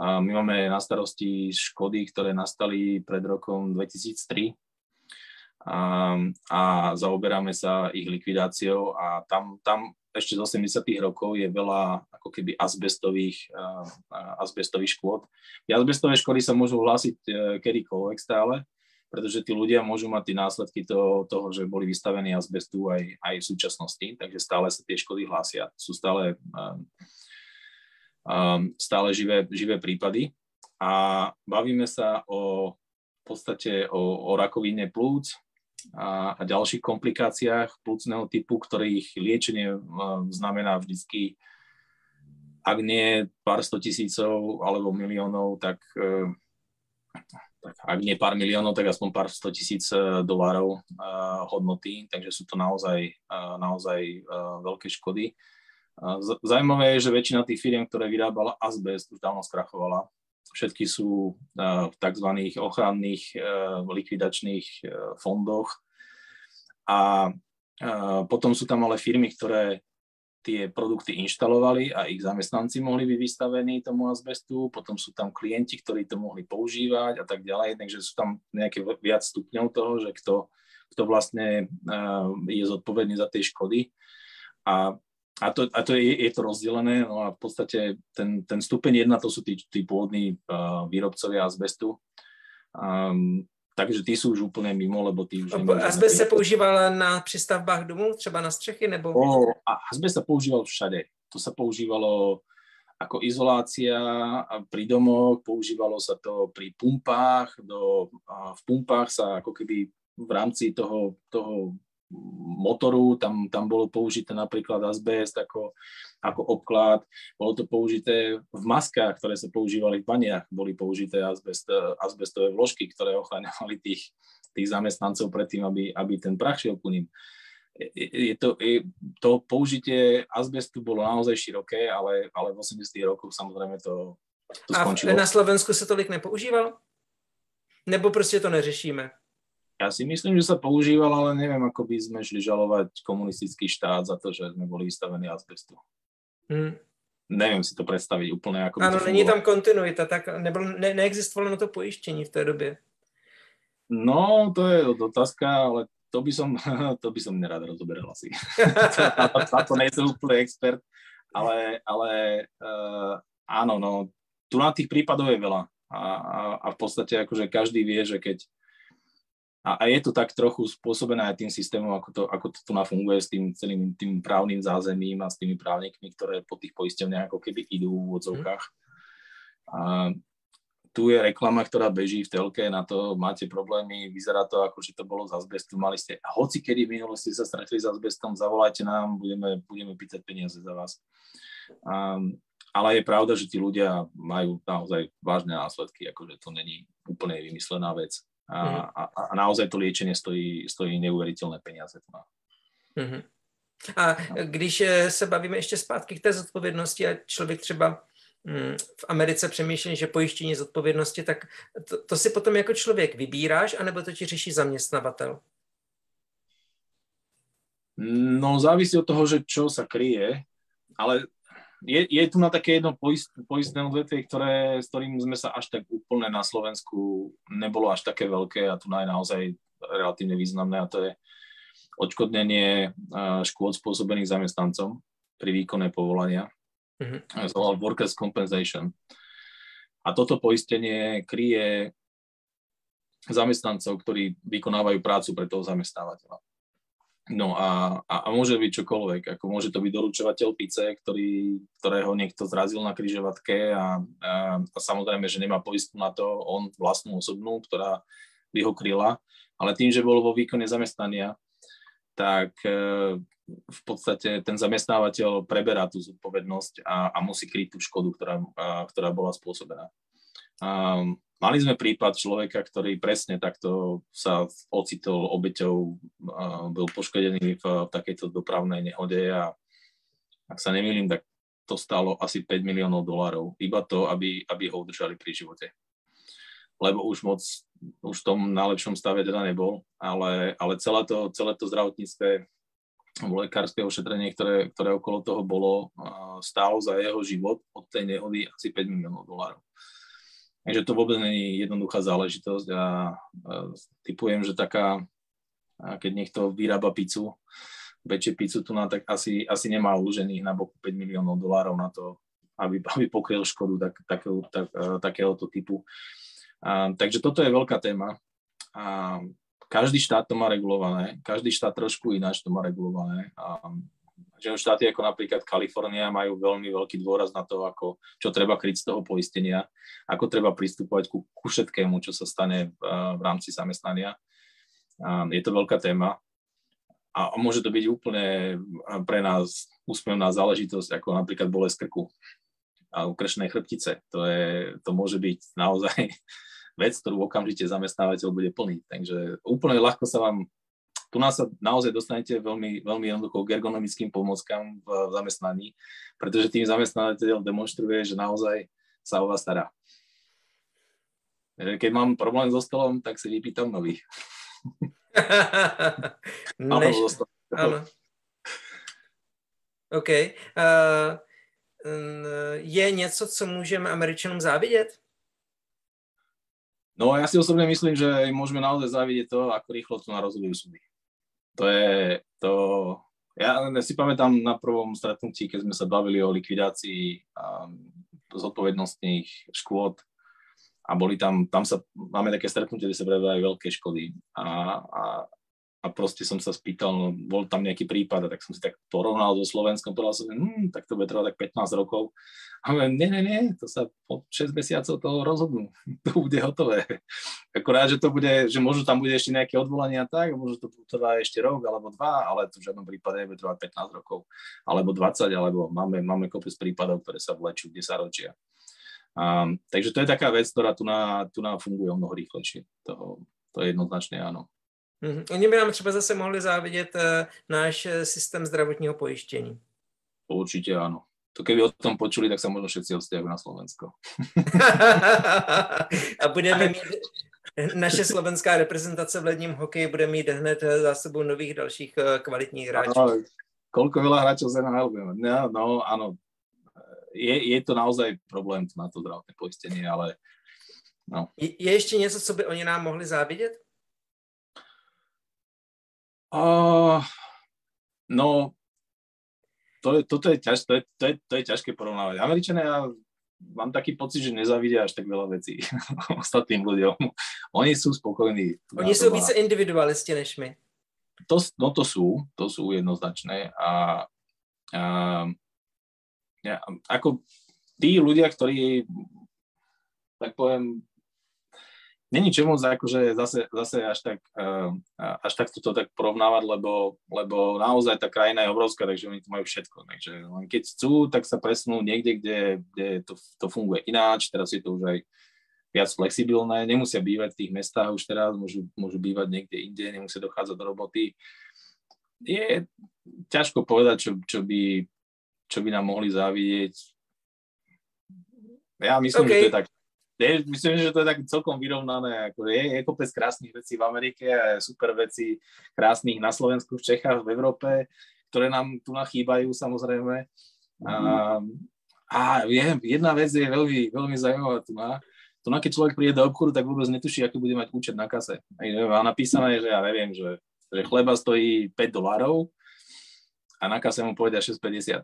my máme na starosti škody, ktoré nastali pred rokom 2003 a, a zaoberáme sa ich likvidáciou a tam, tam ešte z 80. rokov je veľa ako keby azbestových, uh, azbestových škôd. Tie azbestové škody sa môžu hlásiť uh, kedykoľvek stále, pretože tí ľudia môžu mať tie následky toho, toho že boli vystavení azbestu aj, aj v súčasnosti, takže stále sa tie škody hlásia. Sú stále, um, stále živé, živé prípady a bavíme sa o v podstate o, o rakovine plúc a, a ďalších komplikáciách plúcneho typu, ktorých liečenie znamená vždycky ak nie pár sto tisícov alebo miliónov, tak, e, tak ak nie pár miliónov, tak aspoň pár sto tisíc e, dolárov e, hodnoty, takže sú to naozaj, naozaj veľké škody. Zajímavé je, že väčšina tých firiem, ktoré vyrábala azbest, už dávno skrachovala. Všetky sú v tzv. ochranných likvidačných fondoch. A potom sú tam ale firmy, ktoré tie produkty inštalovali a ich zamestnanci mohli byť vystavení tomu azbestu, potom sú tam klienti, ktorí to mohli používať a tak ďalej, takže sú tam nejaké viac stupňov toho, že kto, kto vlastne je zodpovedný za tie škody. A, a, to, a to je, je to rozdelené, no a v podstate ten, ten stupeň jedna to sú tí, tí pôvodní výrobcovia azbestu. Um, takže ty sú už úplne mimo, lebo ty už... Azbest se používal na přistavbách domů, třeba na střechy, nebo... O, azbest sa používal všade. To sa používalo ako izolácia pri domoch, používalo sa to pri pumpách, do, v pumpách sa ako keby v rámci toho, toho motoru, tam, tam bolo použité napríklad azbest ako, ako obklad, bolo to použité v maskách, ktoré sa používali v baniach, boli použité azbest, azbestové vložky, ktoré ochraňovali tých, tých zamestnancov pred tým, aby, aby ten prach šiel ku ním. Je to, je, to použitie azbestu bolo naozaj široké, ale, ale v 80 rokoch samozrejme to, to skončilo. A na Slovensku sa tolik nepoužívalo? Nebo prostě to neřešíme? Ja si myslím, že sa používal, ale neviem, ako by sme šli žalovať komunistický štát za to, že sme boli vystavení azbestu. Hmm. Neviem si to predstaviť úplne. Ako Áno, není tam kontinuita, tak nebyl, ne, neexistovalo na to pojištění v té době. No, to je otázka, ale to by som, to by som nerad rozoberal asi. Na to nejsem úplne expert, ale, ale uh, áno, no, tu na tých prípadov je veľa. A, a, a v podstate akože každý vie, že keď a, a je to tak trochu spôsobené aj tým systémom, ako to, ako to tu nafunguje s tým celým tým právnym zázemím a s tými právnikmi, ktoré po tých poisťovniach ako keby idú v odzovkách. A tu je reklama, ktorá beží v telke, na to máte problémy, vyzerá to ako, že to bolo z azbestu, mali ste, hoci kedy v minulosti sa stretli s azbestom, zavolajte nám, budeme, budeme pýtať peniaze za vás. A, ale je pravda, že tí ľudia majú naozaj vážne následky, akože to není úplne vymyslená vec a, mm. a, a naozaj to liečenie stojí, stojí neuveriteľné peniaze. Mm-hmm. A když eh, se bavíme ještě zpátky k té zodpovědnosti a člověk třeba mm, v Americe přemýšlí, že pojištění zodpovědnosti, tak to, to si potom jako člověk vybíráš, anebo to ti řeší zaměstnavatel? No závisí od toho, že čo sa kryje, ale je, je tu na také jedno poist, poistné odvetvie, ktoré, s ktorým sme sa až tak úplne na Slovensku nebolo až také veľké a tu je naozaj relatívne významné a to je odškodnenie škôd spôsobených zamestnancom pri výkone povolania. Mm-hmm. Workers' Compensation. A toto poistenie kryje zamestnancov, ktorí vykonávajú prácu pre toho zamestnávateľa. No a, a, a môže byť čokoľvek, ako môže to byť doručovateľ pice, ktorý, ktorého niekto zrazil na kryžovatke a, a, a samozrejme, že nemá poistku na to, on vlastnú osobnú, ktorá by ho kryla, ale tým, že bol vo výkone zamestnania, tak e, v podstate ten zamestnávateľ preberá tú zodpovednosť a, a musí kryť tú škodu, ktorá, a, ktorá bola spôsobená. A, Mali sme prípad človeka, ktorý presne takto sa ocitol obeťou, bol poškodený v takejto dopravnej nehode a ak sa nemýlim, tak to stalo asi 5 miliónov dolárov. Iba to, aby, aby ho udržali pri živote. Lebo už moc, už v tom najlepšom stave teda nebol, ale, ale celé, to, celé to zdravotníctve lekárske ošetrenie, ktoré, ktoré okolo toho bolo, stálo za jeho život od tej nehody asi 5 miliónov dolárov. Takže to vôbec nie je jednoduchá záležitosť a, a typujem, že taká, keď niekto vyrába pizzu, väčšie pizzu tu na, tak asi, asi nemá uložených na boku 5 miliónov dolárov na to, aby, aby pokryl škodu tak, takého, tak, takéhoto typu. A, takže toto je veľká téma. A každý štát to má regulované, každý štát trošku ináč to má regulované. A že štáty ako napríklad Kalifornia majú veľmi veľký dôraz na to, ako, čo treba kryť z toho poistenia, ako treba pristupovať ku, ku všetkému, čo sa stane v, v rámci zamestnania. Je to veľká téma a môže to byť úplne pre nás úspevná záležitosť, ako napríklad bolesť krku a ukrešené chrbtice. To, je, to môže byť naozaj vec, ktorú okamžite zamestnávateľ bude plniť. Takže úplne ľahko sa vám tu nás sa naozaj dostanete veľmi, veľmi jednoducho k ergonomickým pomockám v, v zamestnaní, pretože tým zamestnávateľ demonstruje, že naozaj sa o vás stará. Keď mám problém so stolom, tak si vypýtam nový. Než... Áno. OK. Uh, je něco, co můžeme Američanům závidět? No ja si osobne myslím, že môžeme naozaj závidieť to, ako rýchlo tu na rozhodujú súdy. To je to... Ja si pamätám na prvom stretnutí, keď sme sa bavili o likvidácii um, zodpovednostných škôd a boli tam, tam sa, máme také stretnutie, kde sa preberajú veľké škody. A, a a proste som sa spýtal, no, bol tam nejaký prípad a tak som si tak porovnal so Slovenskom, povedal som, hm, tak to bude trvať tak 15 rokov. A hovorím, nie, nie, nie, to sa po 6 mesiacov toho rozhodnú, to bude hotové. Akorát, že to bude, že možno tam bude ešte nejaké odvolania tak, možno to trvá ešte rok alebo dva, ale to v žiadnom prípade bude trvať 15 rokov, alebo 20, alebo máme, máme kopec prípadov, ktoré sa vlečú 10 ročia. Um, takže to je taká vec, ktorá tu na, tu na funguje o mnoho rýchlejšie. To, to je jednoznačne áno. Mm-hmm. Oni by nám třeba zase mohli závidět uh, náš eh, systém zdravotního pojištění. Určite áno. To keby o tom počuli, tak sa možno všetci odsťahujú na Slovensko. a budeme mít, naše slovenská reprezentace v ledním hokeji bude mít hned eh, za sebou nových dalších kvalitních hráčů. Ano, koľko veľa hráčov z NHL no, no, áno, je, je to naozaj problém na to zdravotné poistenie, ale no. Je, je ještě něco, co by oni nám mohli závidět? Uh, no, to, je, toto je, ťaž, to, je, to, je, to je ťažké porovnávať. Američania, ja mám taký pocit, že nezavidia až tak veľa vecí ostatným ľuďom. Oni sú spokojní. Oni sú více individualisti než my. To, no to sú, to sú jednoznačné. A, a ja, ako tí ľudia, ktorí tak poviem, Není môcť akože zase, zase až tak, uh, až tak toto tak porovnávať, lebo, lebo naozaj tá krajina je obrovská, takže oni tu majú všetko. Takže len keď chcú, tak sa presnú niekde, kde, kde to, to funguje ináč, teraz je to už aj viac flexibilné, nemusia bývať v tých mestách už teraz, môžu, môžu bývať niekde inde, nemusia dochádzať do roboty. Je ťažko povedať, čo, čo, by, čo by nám mohli závidieť. Ja myslím, okay. že to je tak je, myslím, že to je tak celkom vyrovnané. Ako je, je kopec krásnych vecí v Amerike a super veci krásnych na Slovensku, v Čechách, v Európe, ktoré nám tu nachýbajú samozrejme. A, a je, jedna vec je veľmi, veľmi zaujímavá tu na. To na keď človek príde do obchodu, tak vôbec netuší, aký bude mať účet na kase. A napísané, že ja neviem, že, že chleba stojí 5 dolárov a na kase mu povedia 6,50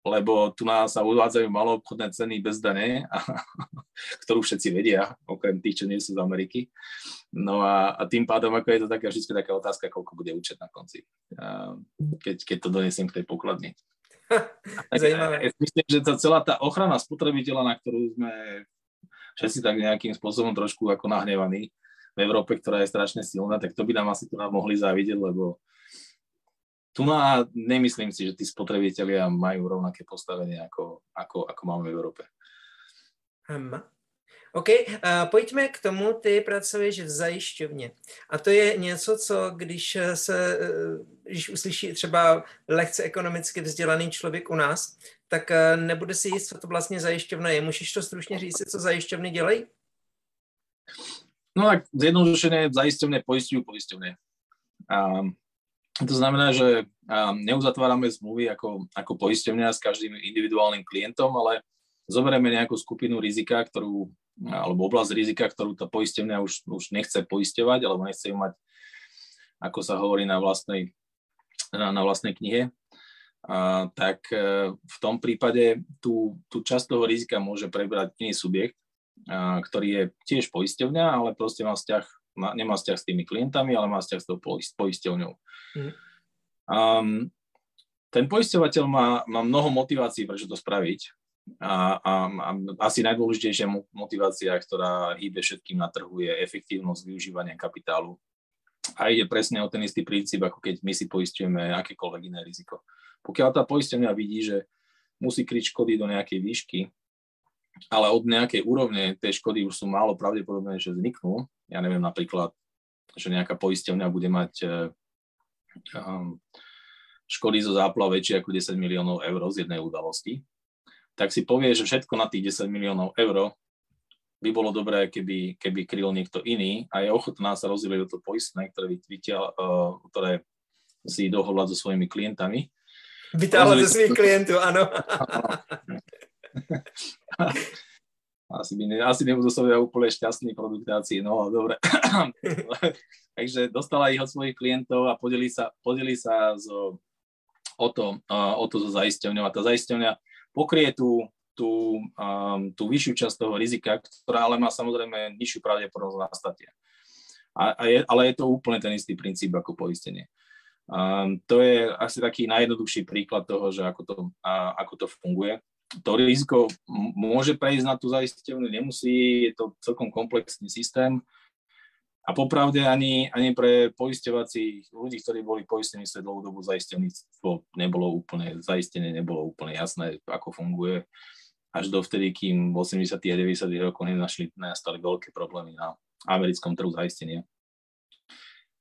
lebo tu nás sa uvádzajú maloobchodné ceny bez dane, a, ktorú všetci vedia, okrem tých, čo nie sú z Ameriky. No a, a tým pádom, ako je to taká vždy taká otázka, koľko bude účet na konci, keď, keď to donesiem k tej pokladni. Ja myslím, že tá celá tá ochrana spotrebiteľa, na ktorú sme všetci tak nejakým spôsobom trošku ako nahnevaní v Európe, ktorá je strašne silná, tak to by nám asi tu nám mohli závidieť, lebo tu na, nemyslím si, že tí spotrebitelia majú rovnaké postavenie, ako, ako, ako máme v Európe. Hmm. OK, uh, pojďme k tomu, ty pracuješ v zajišťovně. A to je něco, co když se, když uslyší třeba lehce ekonomicky vzdělaný člověk u nás, tak nebude si jist, co to vlastně zajišťovna je. Můžeš to stručně říct, co zajišťovny dělají? No tak zjednodušené zajišťovné poisťujú poisťovne. Um, to znamená, že neuzatvárame zmluvy ako, ako poisťovňa s každým individuálnym klientom, ale zoberieme nejakú skupinu rizika, ktorú, alebo oblasť rizika, ktorú tá poisťovňa už, už nechce poisťovať, alebo nechce ju mať, ako sa hovorí na vlastnej, na, na vlastnej knihe, a, tak e, v tom prípade tú, tú časť toho rizika môže prebrať iný subjekt, a, ktorý je tiež poisťovňa, ale proste má vzťah nemá vzťah s tými klientami, ale má vzťah s tou poisťovňou. Mm. Um, ten poisťovateľ má, má mnoho motivácií, prečo to spraviť. A, a, a asi najdôležitejšia motivácia, ktorá hýbe všetkým na trhu, je efektívnosť využívania kapitálu. A ide presne o ten istý princíp, ako keď my si poistujeme akékoľvek iné riziko. Pokiaľ tá poistenia vidí, že musí kryť škody do nejakej výšky, ale od nejakej úrovne tej škody už sú málo pravdepodobné, že vzniknú. Ja neviem napríklad, že nejaká poisťovňa bude mať um, škody zo záplav väčšie ako 10 miliónov eur z jednej udalosti, tak si povie, že všetko na tých 10 miliónov eur by bolo dobré, keby, keby kryl niekto iný a je ochotná sa rozdeliť do to poistné, ktoré, vytiaľ, uh, ktoré si dohovľať so svojimi klientami. Vytáhľať zo svojich klientov, áno. asi, by ne, asi nebudú sobie úplne šťastní produktácii, no dobre. Takže dostala ich od svojich klientov a podeli sa, podeli sa zo, o, to, o to so zaisťovňou a tá zaisťovňa pokrie tú, tú, um, tú vyššiu časť toho rizika, ktorá ale má samozrejme nižšiu pravdepodobnosť nastatia. A, a je, ale je to úplne ten istý princíp ako poistenie. Um, to je asi taký najjednoduchší príklad toho, že ako to, a, ako to funguje to riziko môže prejsť na tú zaistiteľnú, nemusí, je to celkom komplexný systém. A popravde ani, ani pre poisťovacích ľudí, ktorí boli poistení sa dlhú dobu zaistevníctvo nebolo úplne, zaistenie nebolo úplne jasné, ako funguje. Až dovtedy, kým v 80. a 90. rokoch nenašli, nastali veľké problémy na americkom trhu zaistenia.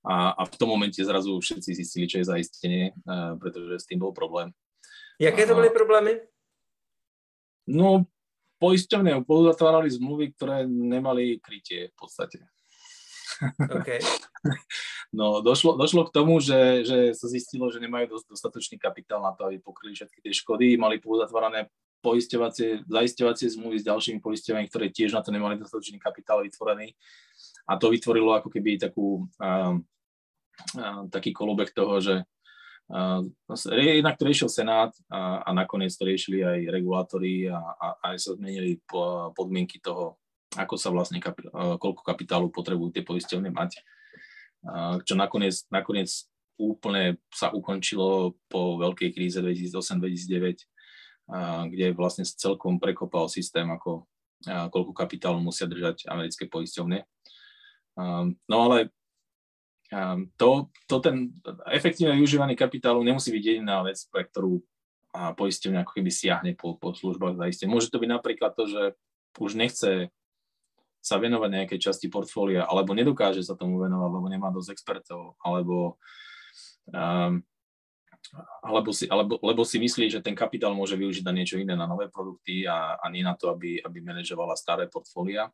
A, a v tom momente zrazu všetci zistili, čo je zaistenie, eh, pretože s tým bol problém. Jaké to boli problémy? No, poisťovne pozatvárali zmluvy, ktoré nemali krytie v podstate. Okay. No, došlo, došlo k tomu, že, že sa zistilo, že nemajú dostatočný kapitál na to, aby pokryli všetky tie škody. Mali pozatvárané poisťovacie, zaisťovacie zmluvy s ďalšími poisťovami, ktoré tiež na to nemali dostatočný kapitál vytvorený. A to vytvorilo ako keby takú, a, a, taký kolobek toho, že Jednak to riešil Senát a, a nakoniec to riešili aj regulátori a, a aj sa zmenili podmienky toho, ako sa vlastne, kapi, koľko kapitálu potrebujú tie poisťovne mať. Čo nakoniec, nakoniec úplne sa ukončilo po veľkej kríze 2008-2009, kde vlastne celkom prekopal systém, ako, koľko kapitálu musia držať americké poisťovne. No ale to, to ten efektívne využívaný kapitálu nemusí byť jediná vec, pre ktorú poisťovňa ako keby siahne po, po službách zaistenia. Môže to byť napríklad to, že už nechce sa venovať nejakej časti portfólia, alebo nedokáže sa tomu venovať, lebo nemá dosť expertov, alebo, um, alebo si, alebo, lebo si myslí, že ten kapitál môže využiť na niečo iné, na nové produkty a, a nie na to, aby, aby manažovala staré portfólia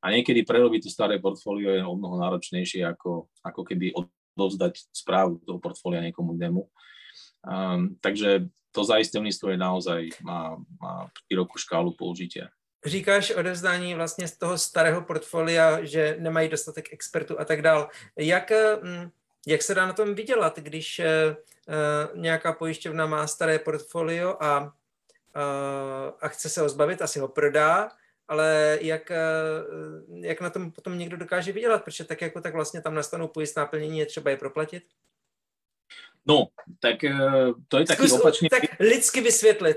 a niekedy prerobiť to staré portfólio je o mnoho náročnejšie, ako, ako keby odovzdať správu toho portfólia niekomu inému. Um, takže to zaisťovníctvo je naozaj, má, má širokú škálu použitia. Říkáš odevzdání vlastně z toho starého portfolia, že nemají dostatek expertů a tak dál. Jak, hm, jak se dá na tom vydělat, když uh, nějaká pojišťovna má staré portfolio a, uh, a chce se ho zbavit, asi ho prodá, ale jak, eh, jak na tom potom někdo dokáže vydělat, protože tak jako tak vlastně tam nastanou pojistná plnění, je třeba je proplatit? No, tak eh, to je taký Zkus, opačný... Tak lidsky vysvětlit.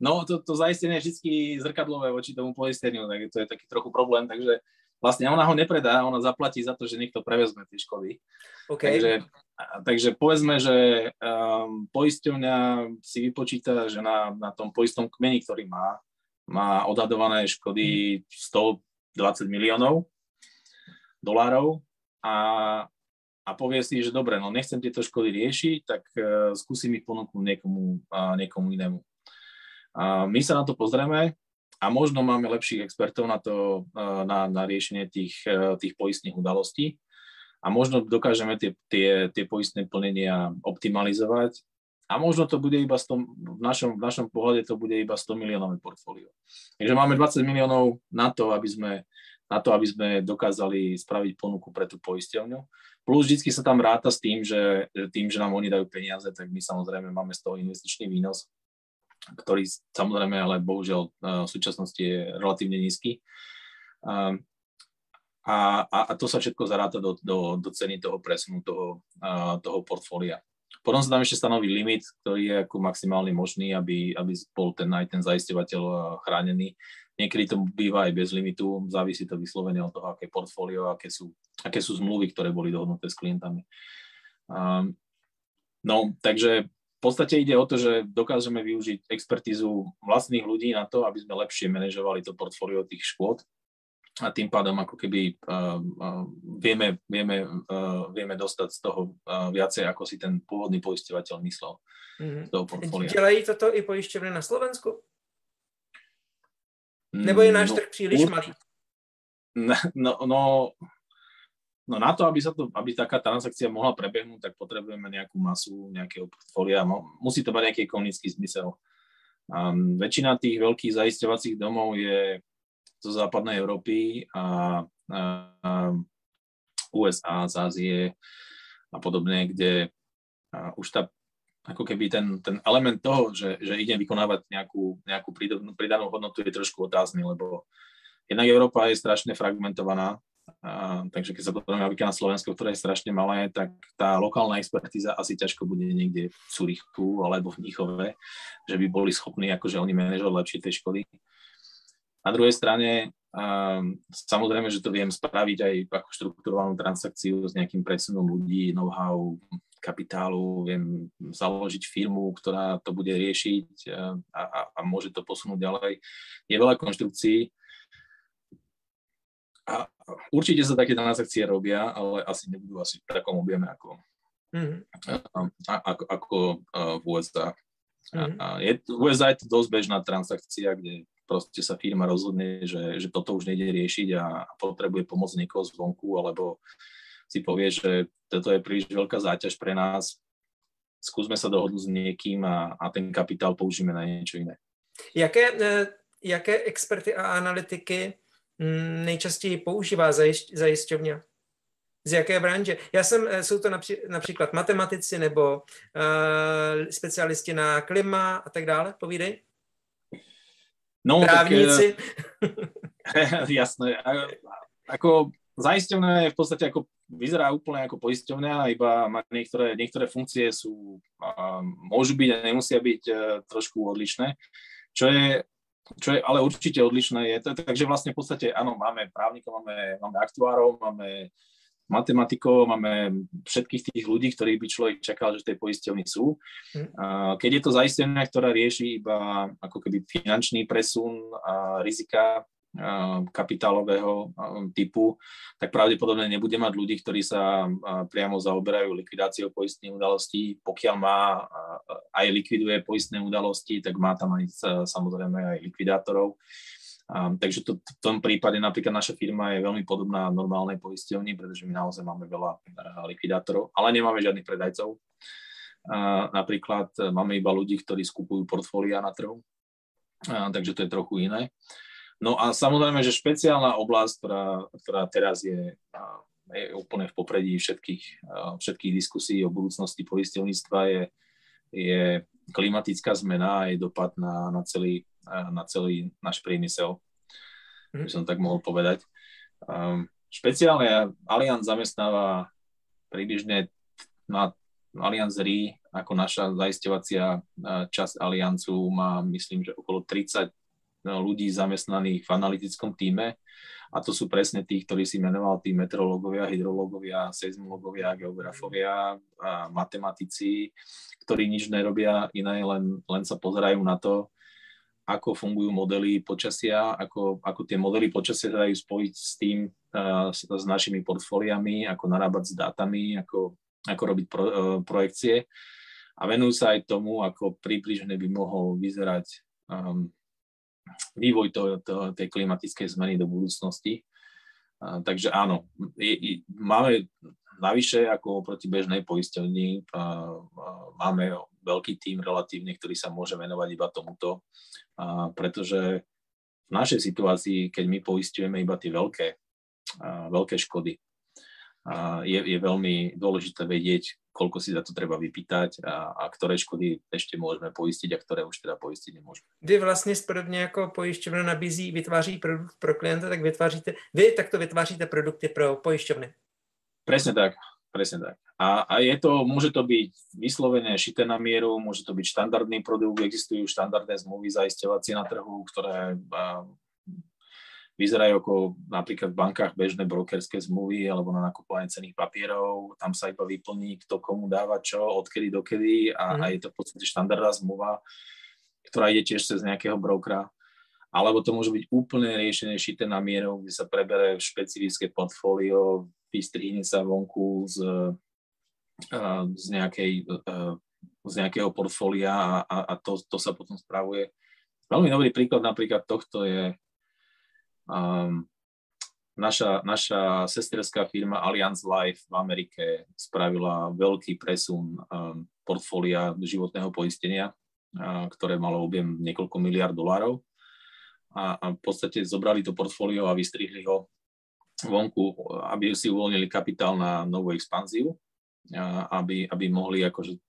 No, to, to zaistenie je vždy zrkadlové voči tomu poisteniu, tak to je taký trochu problém, takže vlastne ona ho nepredá, ona zaplatí za to, že niekto prevezme tie škody. Okay. Takže, takže povedzme, že um, poisťovňa si vypočíta, že na, na tom poistnom kmeni, ktorý má, má odhadované škody 120 miliónov dolárov a, a povie si, že dobre, no nechcem tieto škody riešiť, tak uh, skúsim ich ponúknuť niekomu, uh, niekomu inému. Uh, my sa na to pozrieme a možno máme lepších expertov na to, uh, na, na riešenie tých, uh, tých poistných udalostí. A možno dokážeme tie, tie, tie poistné plnenia optimalizovať a možno to bude iba 100, v našom, v našom pohľade to bude iba 100 miliónové portfólio. Takže máme 20 miliónov na to, aby sme, na to, aby sme dokázali spraviť ponuku pre tú poisťovňu. Plus vždy sa tam ráta s tým, že, tým, že nám oni dajú peniaze, tak my samozrejme máme z toho investičný výnos, ktorý samozrejme ale bohužiaľ v súčasnosti je relatívne nízky. A, a, a to sa všetko zaráta do, do, do ceny toho presunu toho, toho portfólia. Potom sa tam ešte stanoví limit, ktorý je ako maximálny možný, aby, aby bol ten aj ten zaisťovateľ eh, chránený. Niekedy to býva aj bez limitu, závisí to vyslovene od toho, aké portfólio, aké sú, aké sú zmluvy, ktoré boli dohodnuté s klientami. Um, no, takže v podstate ide o to, že dokážeme využiť expertízu vlastných ľudí na to, aby sme lepšie manažovali to portfólio tých škôd a tým pádom ako keby uh, uh, vieme, vieme, uh, vieme dostať z toho uh, viacej, ako si ten pôvodný poisťovateľ myslel mm-hmm. z toho portfólia. Dělají toto i pojišťovny na Slovensku? Nebo je náš no, trh příliš ur... malý? No, no, no na to, aby, sa to, aby taká transakcia mohla prebehnúť, tak potrebujeme nejakú masu, nejakého portfólia. Musí to mať nejaký ekonomický zmysel. Um, väčšina tých veľkých zaisťovacích domov je zo západnej Európy a, a, a USA, z Ázie a podobne, kde a už tá ako keby ten, ten element toho, že, že idem vykonávať nejakú, nejakú pridanú hodnotu je trošku otázny, lebo jednak Európa je strašne fragmentovaná, a, takže keď sa pozrieme napríklad na Slovensko, ktoré je strašne malé, tak tá lokálna expertíza asi ťažko bude niekde v Curychu alebo v Níchove, že by boli schopní akože oni manažovať lepšie tej škody. Na druhej strane, um, samozrejme, že to viem spraviť aj ako štruktúrovanú transakciu s nejakým presunom ľudí, know-how, kapitálu, viem založiť firmu, ktorá to bude riešiť a, a, a môže to posunúť ďalej. Je veľa konštrukcií a určite sa také transakcie robia, ale asi nebudú asi v takom objeme ako, mm-hmm. a, ako, ako v USA. Mm-hmm. A, a je, v USA je to dosť bežná transakcia, kde proste sa firma rozhodne, že, že toto už nejde riešiť a, potrebuje pomoc niekoho zvonku, alebo si povie, že toto je príliš veľká záťaž pre nás, skúsme sa dohodnúť s niekým a, a ten kapitál použijeme na niečo iné. Jaké, e, jaké experty a analytiky mm, nejčastěji používá zajišťovňa? Z jaké branže? Já jsem, e, jsou to napří, například matematici nebo uh, specialisti na klima a tak dále, povídej. No, Právníci. Tak, jasné. Ako zaisťovné je v podstate ako, vyzerá úplne ako poisťovňa, iba má niektoré, niektoré funkcie sú, a, môžu byť a nemusia byť a, e, trošku odlišné. Čo je, čo je ale určite odlišné je, to, takže vlastne v podstate áno, máme právnikov, máme, máme aktuárov, máme matematikov, máme všetkých tých ľudí, ktorých by človek čakal, že tej poisťovni sú. Hm. Keď je to zaistenia, ktorá rieši iba ako keby finančný presun a rizika kapitálového typu, tak pravdepodobne nebude mať ľudí, ktorí sa priamo zaoberajú likvidáciou poistných udalostí. Pokiaľ má aj likviduje poistné udalosti, tak má tam aj samozrejme aj likvidátorov. Takže to, v tom prípade napríklad naša firma je veľmi podobná normálnej poisťovni, pretože my naozaj máme veľa uh, likvidátorov, ale nemáme žiadnych predajcov. Uh, napríklad uh, máme iba ľudí, ktorí skupujú portfólia na trhu, uh, takže to je trochu iné. No a samozrejme, že špeciálna oblasť, ktorá, ktorá teraz je, uh, je úplne v popredí všetkých, uh, všetkých diskusí o budúcnosti poisťovníctva, je, je klimatická zmena a jej dopad na, na celý na celý náš priemysel, by som tak mohol povedať. Um, špeciálne Allianz zamestnáva približne na Allianz RE ako naša zaisťovacia časť Alliancu má, myslím, že okolo 30 no, ľudí zamestnaných v analytickom týme. A to sú presne tí, ktorí si menoval tí meteorológovia, hydrológovia, seizmológovia, geografovia, a matematici, ktorí nič nerobia iné, len, len sa pozerajú na to, ako fungujú modely počasia, ako, ako tie modely počasia dajú spojiť s tým, s, s našimi portfóliami, ako narábať s dátami, ako, ako robiť pro, uh, projekcie a venujú sa aj tomu, ako približne by mohol vyzerať um, vývoj to, to, tej klimatickej zmeny do budúcnosti. Uh, takže áno, je, je, máme navyše ako oproti bežnej poisťovni, uh, uh, máme veľký tým relatívne, ktorý sa môže venovať iba tomuto, a pretože v našej situácii, keď my poistujeme iba tie veľké, a veľké škody, a je, je veľmi dôležité vedieť, koľko si za to treba vypýtať a, a ktoré škody ešte môžeme poistiť a ktoré už teda poistiť nemôžeme. Vy vlastně podobně jako pojišťovna nabízí, vytváří produkt pro klienta, tak vytváříte, vy takto vytváříte produkty pro pojišťovny. Presne tak. Presne tak. A, a je to, môže to byť vyslovené šité na mieru, môže to byť štandardný produkt, existujú štandardné zmluvy zaisťovacie na trhu, ktoré a, vyzerajú ako napríklad v bankách bežné brokerské zmluvy alebo na nakupovanie cených papierov. Tam sa iba vyplní, kto komu dáva čo, odkedy dokedy a, mm. a je to v podstate štandardná zmluva, ktorá ide tiež cez nejakého brokera. Alebo to môže byť úplne riešenie šité na mieru, kde sa prebere špecifické portfólio, vystrihne sa vonku z, z, nejakej, z nejakého portfólia a, a, a to, to sa potom spravuje. Veľmi dobrý príklad napríklad tohto je Um, naša, naša sesterská firma Allianz Life v Amerike spravila veľký presun um, portfólia životného poistenia, uh, ktoré malo objem niekoľko miliard dolárov. A, a v podstate zobrali to portfólio a vystrihli ho vonku, aby si uvoľnili kapitál na novú expanziu, aby, aby mohli akože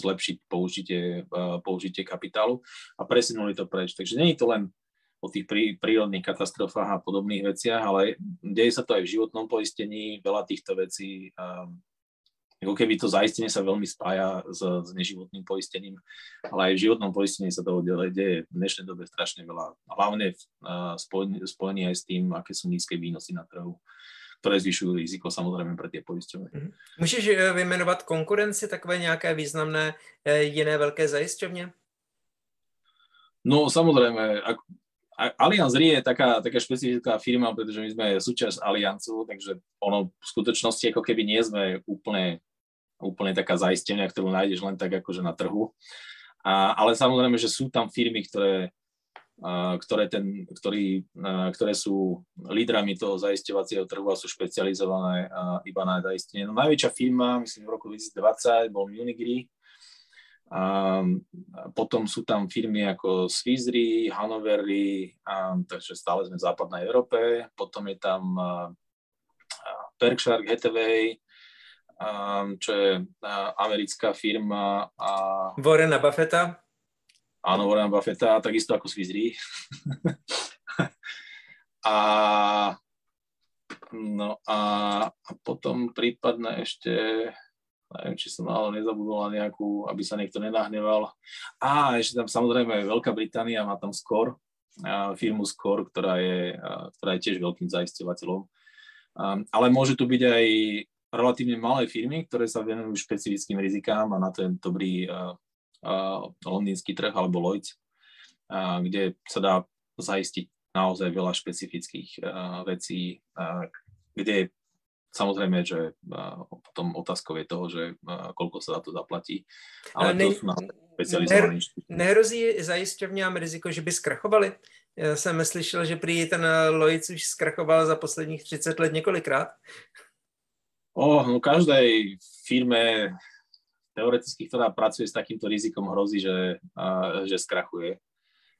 zlepšiť použitie, použitie kapitálu a presunuli to preč. Takže nie je to len o tých prí, prírodných katastrofách a podobných veciach, ale deje sa to aj v životnom poistení, veľa týchto vecí, ako keby to zaistenie sa veľmi spája s, s neživotným poistením, ale aj v životnom poistení sa toho deje v dnešnej dobe strašne veľa. Hlavne uh, spojení aj s tým, aké sú nízke výnosy na trhu ktoré zvyšujú riziko samozrejme pre tie poisťovne. Mhm. Můžeš eh, vymenovat konkurenci takové nějaké významné eh, jiné velké zajišťovně? No samozrejme, ak, Allianz Re je taká, taká špecifická firma, pretože my sme súčasť Alliancu, takže ono v skutočnosti ako keby nie sme úplne, úplne taká zaistenia, ktorú nájdeš len tak akože na trhu. A, ale samozrejme, že sú tam firmy, ktoré, ktoré, ten, ktorý, ktoré sú lídrami toho zaisťovacieho trhu a sú špecializované iba na zaistenie. No, najväčšia firma, myslím v roku 2020, bol Munich Re, a potom sú tam firmy ako Swiss Re, Hanover Re, a, takže stále sme v západnej Európe. Potom je tam Berkshire Hathaway, čo je a, americká firma. A, Warren Buffetta? Áno, Warren Buffetta, takisto ako Swiss Re. a, no a, a potom prípadne ešte neviem, či som náhodou nezabudol na nejakú, aby sa niekto nenahneval. A ešte tam samozrejme Veľká Británia má tam Skor, firmu Skor, ktorá je, ktorá je tiež veľkým zaisťovateľom. Ale môže tu byť aj relatívne malé firmy, ktoré sa venujú špecifickým rizikám a na to je dobrý londýnsky trh alebo Lloyd, kde sa dá zaistiť naozaj veľa špecifických vecí, kde Samozrejme, že potom otázkou je toho, že koľko sa za to zaplatí. Ale ne, to sú na specializované Nehrozí zajišťovňám riziko, že by zkrachovali? Já jsem slyšel, že prý ten Lloyds už zkrachoval za posledních 30 let několikrát. O, no každej firme teoreticky, ktorá pracuje s takýmto rizikom, hrozí, že, a, že skrachuje.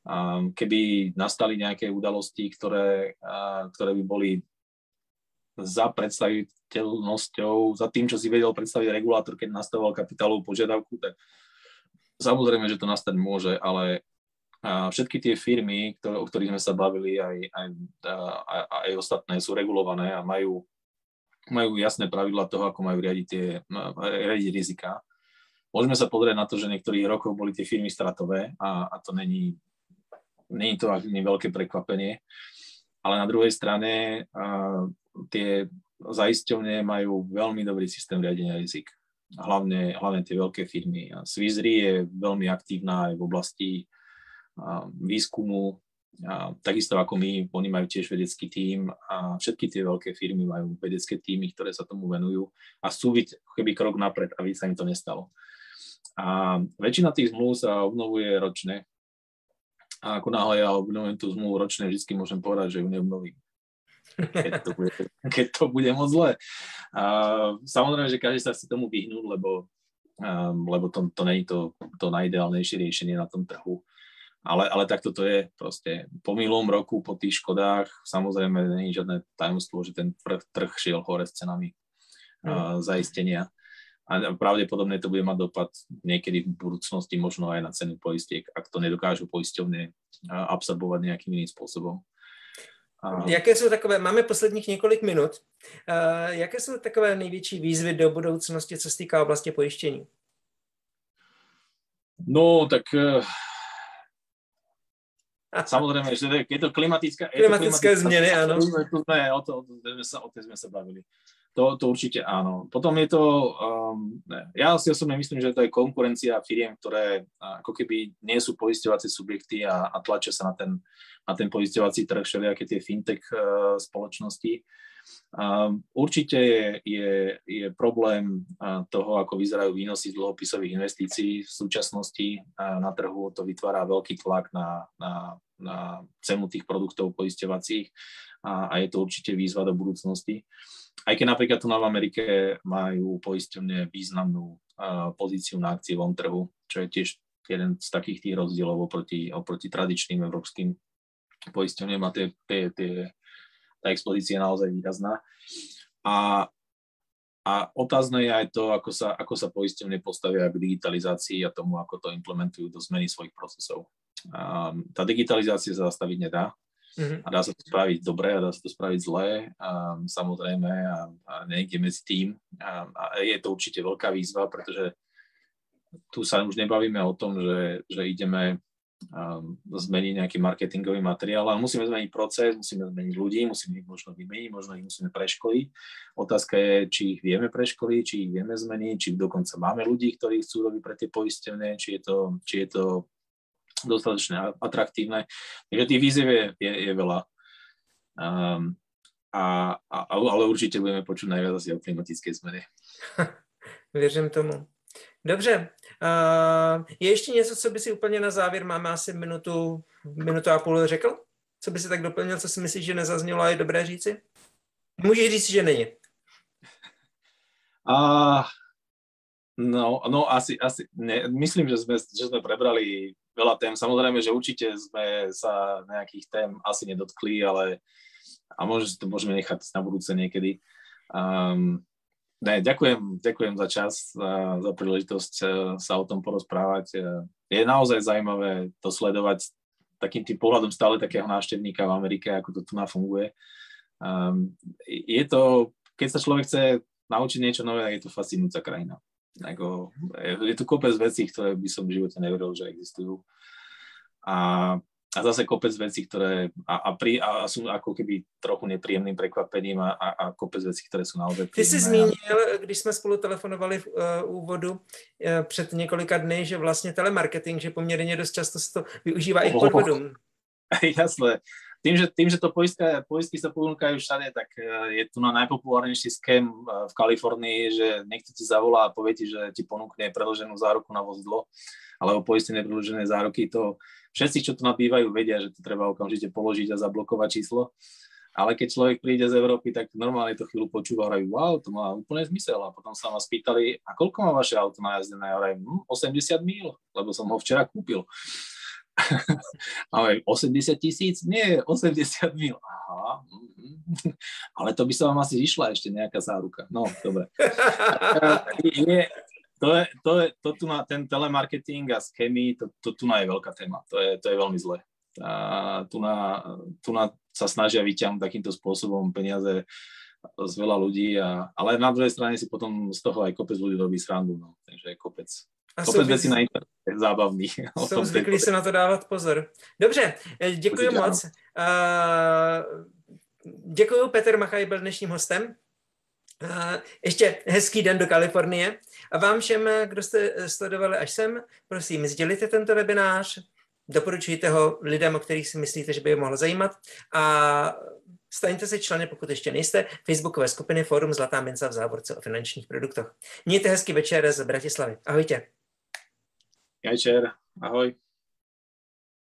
A keby nastali nejaké udalosti, ktoré, a, ktoré by boli za predstaviteľnosťou, za tým, čo si vedel predstaviť regulátor, keď nastavoval kapitálovú požiadavku, tak samozrejme, že to nastať môže, ale všetky tie firmy, ktoré, o ktorých sme sa bavili, aj, aj, aj, aj ostatné sú regulované a majú, majú jasné pravidla toho, ako majú riadiť, tie, riadiť rizika. Môžeme sa pozrieť na to, že niektorých rokov boli tie firmy stratové a, a to není, není to ani veľké prekvapenie. Ale na druhej strane tie zaisťovne majú veľmi dobrý systém riadenia rizik. Hlavne, hlavne tie veľké firmy. Swiss je veľmi aktívna aj v oblasti výskumu, a takisto ako my, oni majú tiež vedecký tím a všetky tie veľké firmy majú vedecké týmy, ktoré sa tomu venujú a sú byť keby krok napred, aby sa im to nestalo. A väčšina tých zmluv sa obnovuje ročne. A ako náhle ja obnovujem tú zmluvu ročne, vždy môžem povedať, že ju neobnovím keď to bude, keď to bude moc zle. A, samozrejme, že každý sa chce tomu vyhnúť, lebo, a, lebo to, to je to, to najideálnejšie riešenie na tom trhu. Ale, ale takto to je proste. Po minulom roku, po tých škodách, samozrejme, je žiadne tajomstvo, že ten trh, trh šiel hore s cenami mm. zaistenia. A pravdepodobne to bude mať dopad niekedy v budúcnosti možno aj na ceny poistiek, ak to nedokážu poisťovne absorbovať nejakým iným spôsobom. A... Jaké jsou takové, máme posledních několik minut, uh, jaké jsou takové největší výzvy do budoucnosti, co se týká oblasti pojištění? No, tak uh, samozrejme, že je to klimatická... Klimatické změny, áno. To sme, o, to, o, to sme sa, o tej sme sa bavili. To, to určite áno. Potom je to, um, ne, ja si osobne myslím, že to je konkurencia firiem, ktoré ako keby nie sú poisťovacie subjekty a, a tlačia sa na ten, na ten poisťovací trh, všelijaké tie fintech uh, spoločnosti. Určite je, je, je problém toho, ako vyzerajú výnosy dlhopisových investícií v súčasnosti na trhu. To vytvára veľký tlak na, na, na cenu tých produktov poisťovacích a, a je to určite výzva do budúcnosti aj keď napríklad tu na Amerike majú poisťovne významnú pozíciu na akciovom trhu, čo je tiež jeden z takých tých rozdielov oproti, oproti tradičným európskym poisťovniam a tie, tie, tie, tá expozícia je naozaj výrazná. A, a otázne je aj to, ako sa, ako sa poisťovne postavia k digitalizácii a tomu, ako to implementujú do zmeny svojich procesov. Um, tá digitalizácia sa zastaviť nedá, Mm-hmm. A dá sa to spraviť dobre a dá sa to spraviť zle, a, samozrejme, a, a niekde medzi tým. A, a je to určite veľká výzva, pretože tu sa už nebavíme o tom, že, že ideme um, zmeniť nejaký marketingový materiál, ale musíme zmeniť proces, musíme zmeniť ľudí, musíme ich možno vymeniť, možno ich musíme preškoliť. Otázka je, či ich vieme preškoliť, či ich vieme zmeniť, či dokonca máme ľudí, ktorí chcú robiť pre tie poistené, či je to, či je to dostatočne atraktívne. Takže tých výziev je, je, je veľa. Um, a, a, ale určite budeme počuť najviac asi o klimatické zmeny. Věřím tomu. Dobře. Uh, je ještě něco, co by si úplně na závěr, máme asi minutu, minutu a půl řekl? Co by si tak doplnil, co si myslíš, že nezaznělo a je dobré říci? Můžeš říct, že není. Uh, no, no asi, asi ne, myslím, že sme, že sme prebrali veľa tém. Samozrejme, že určite sme sa nejakých tém asi nedotkli, ale a možno to môžeme nechať na budúce niekedy. Um, ne, ďakujem, ďakujem za čas, za, za príležitosť e, sa o tom porozprávať. E, je naozaj zaujímavé to sledovať takým tým pohľadom stále takého návštevníka v Amerike, ako to tu na funguje. Um, je to, keď sa človek chce naučiť niečo nové, je to fascinujúca krajina. Ako, je tu kopec vecí, ktoré by som v živote neveril, že existujú. A, a zase kopec vecí, ktoré a, a, pri, a sú ako keby trochu nepríjemným prekvapením a, a, a kopec vecí, ktoré sú naozaj. Ty jsi zmínil, když jsme spolu telefonovali v uh, úvodu uh, před několika dny, že vlastně telemarketing, že poměrně dost často se to využívá oh, i k podvodům. Jasné tým, že, tým, že to poistka, poistky sa ponúkajú všade, tak e, je tu na najpopulárnejší scém e, v Kalifornii, že niekto ti zavolá a povie ti, že ti ponúkne predloženú záruku na vozidlo alebo poistené predložené záruky. To všetci, čo tu nabývajú, vedia, že to treba okamžite položiť a zablokovať číslo. Ale keď človek príde z Európy, tak normálne to chvíľu počúva a wow, to má úplne zmysel. A potom sa ma spýtali, a koľko má vaše auto najazdené? Ja hovorím, hm, 80 míl, lebo som ho včera kúpil. Ale 80 tisíc? Nie, 80 mil. Aha, mm-hmm. ale to by sa vám asi išla ešte nejaká záruka. No, dobre. Je, to je, to je, to tu na ten telemarketing a schémy, to, to tu na je veľká téma. To je, to je veľmi zlé. A tu, na, tu na sa snažia vyťahnuť takýmto spôsobom peniaze z veľa ľudí, a, ale na druhej strane si potom z toho aj kopec ľudí robí srandu. No. Takže kopec, a Kopec věcí na internetu zábavný. Jsou zvyklí se na to dávat pozor. Dobře, eh, děkuji moc. Uh, děkuji, Petr Machaj byl dnešním hostem. Uh, ještě hezký den do Kalifornie. A vám všem, kdo jste sledovali až sem, prosím, sdělite tento webinář, doporučujte ho lidem, o kterých si myslíte, že by je mohlo zajímat a Staňte se členy, pokud ještě nejste, facebookové skupiny Fórum Zlatá minca v závorce o finančních produktech. Mějte hezký večer z Bratislavy. Ahojte. Večer, ahoj.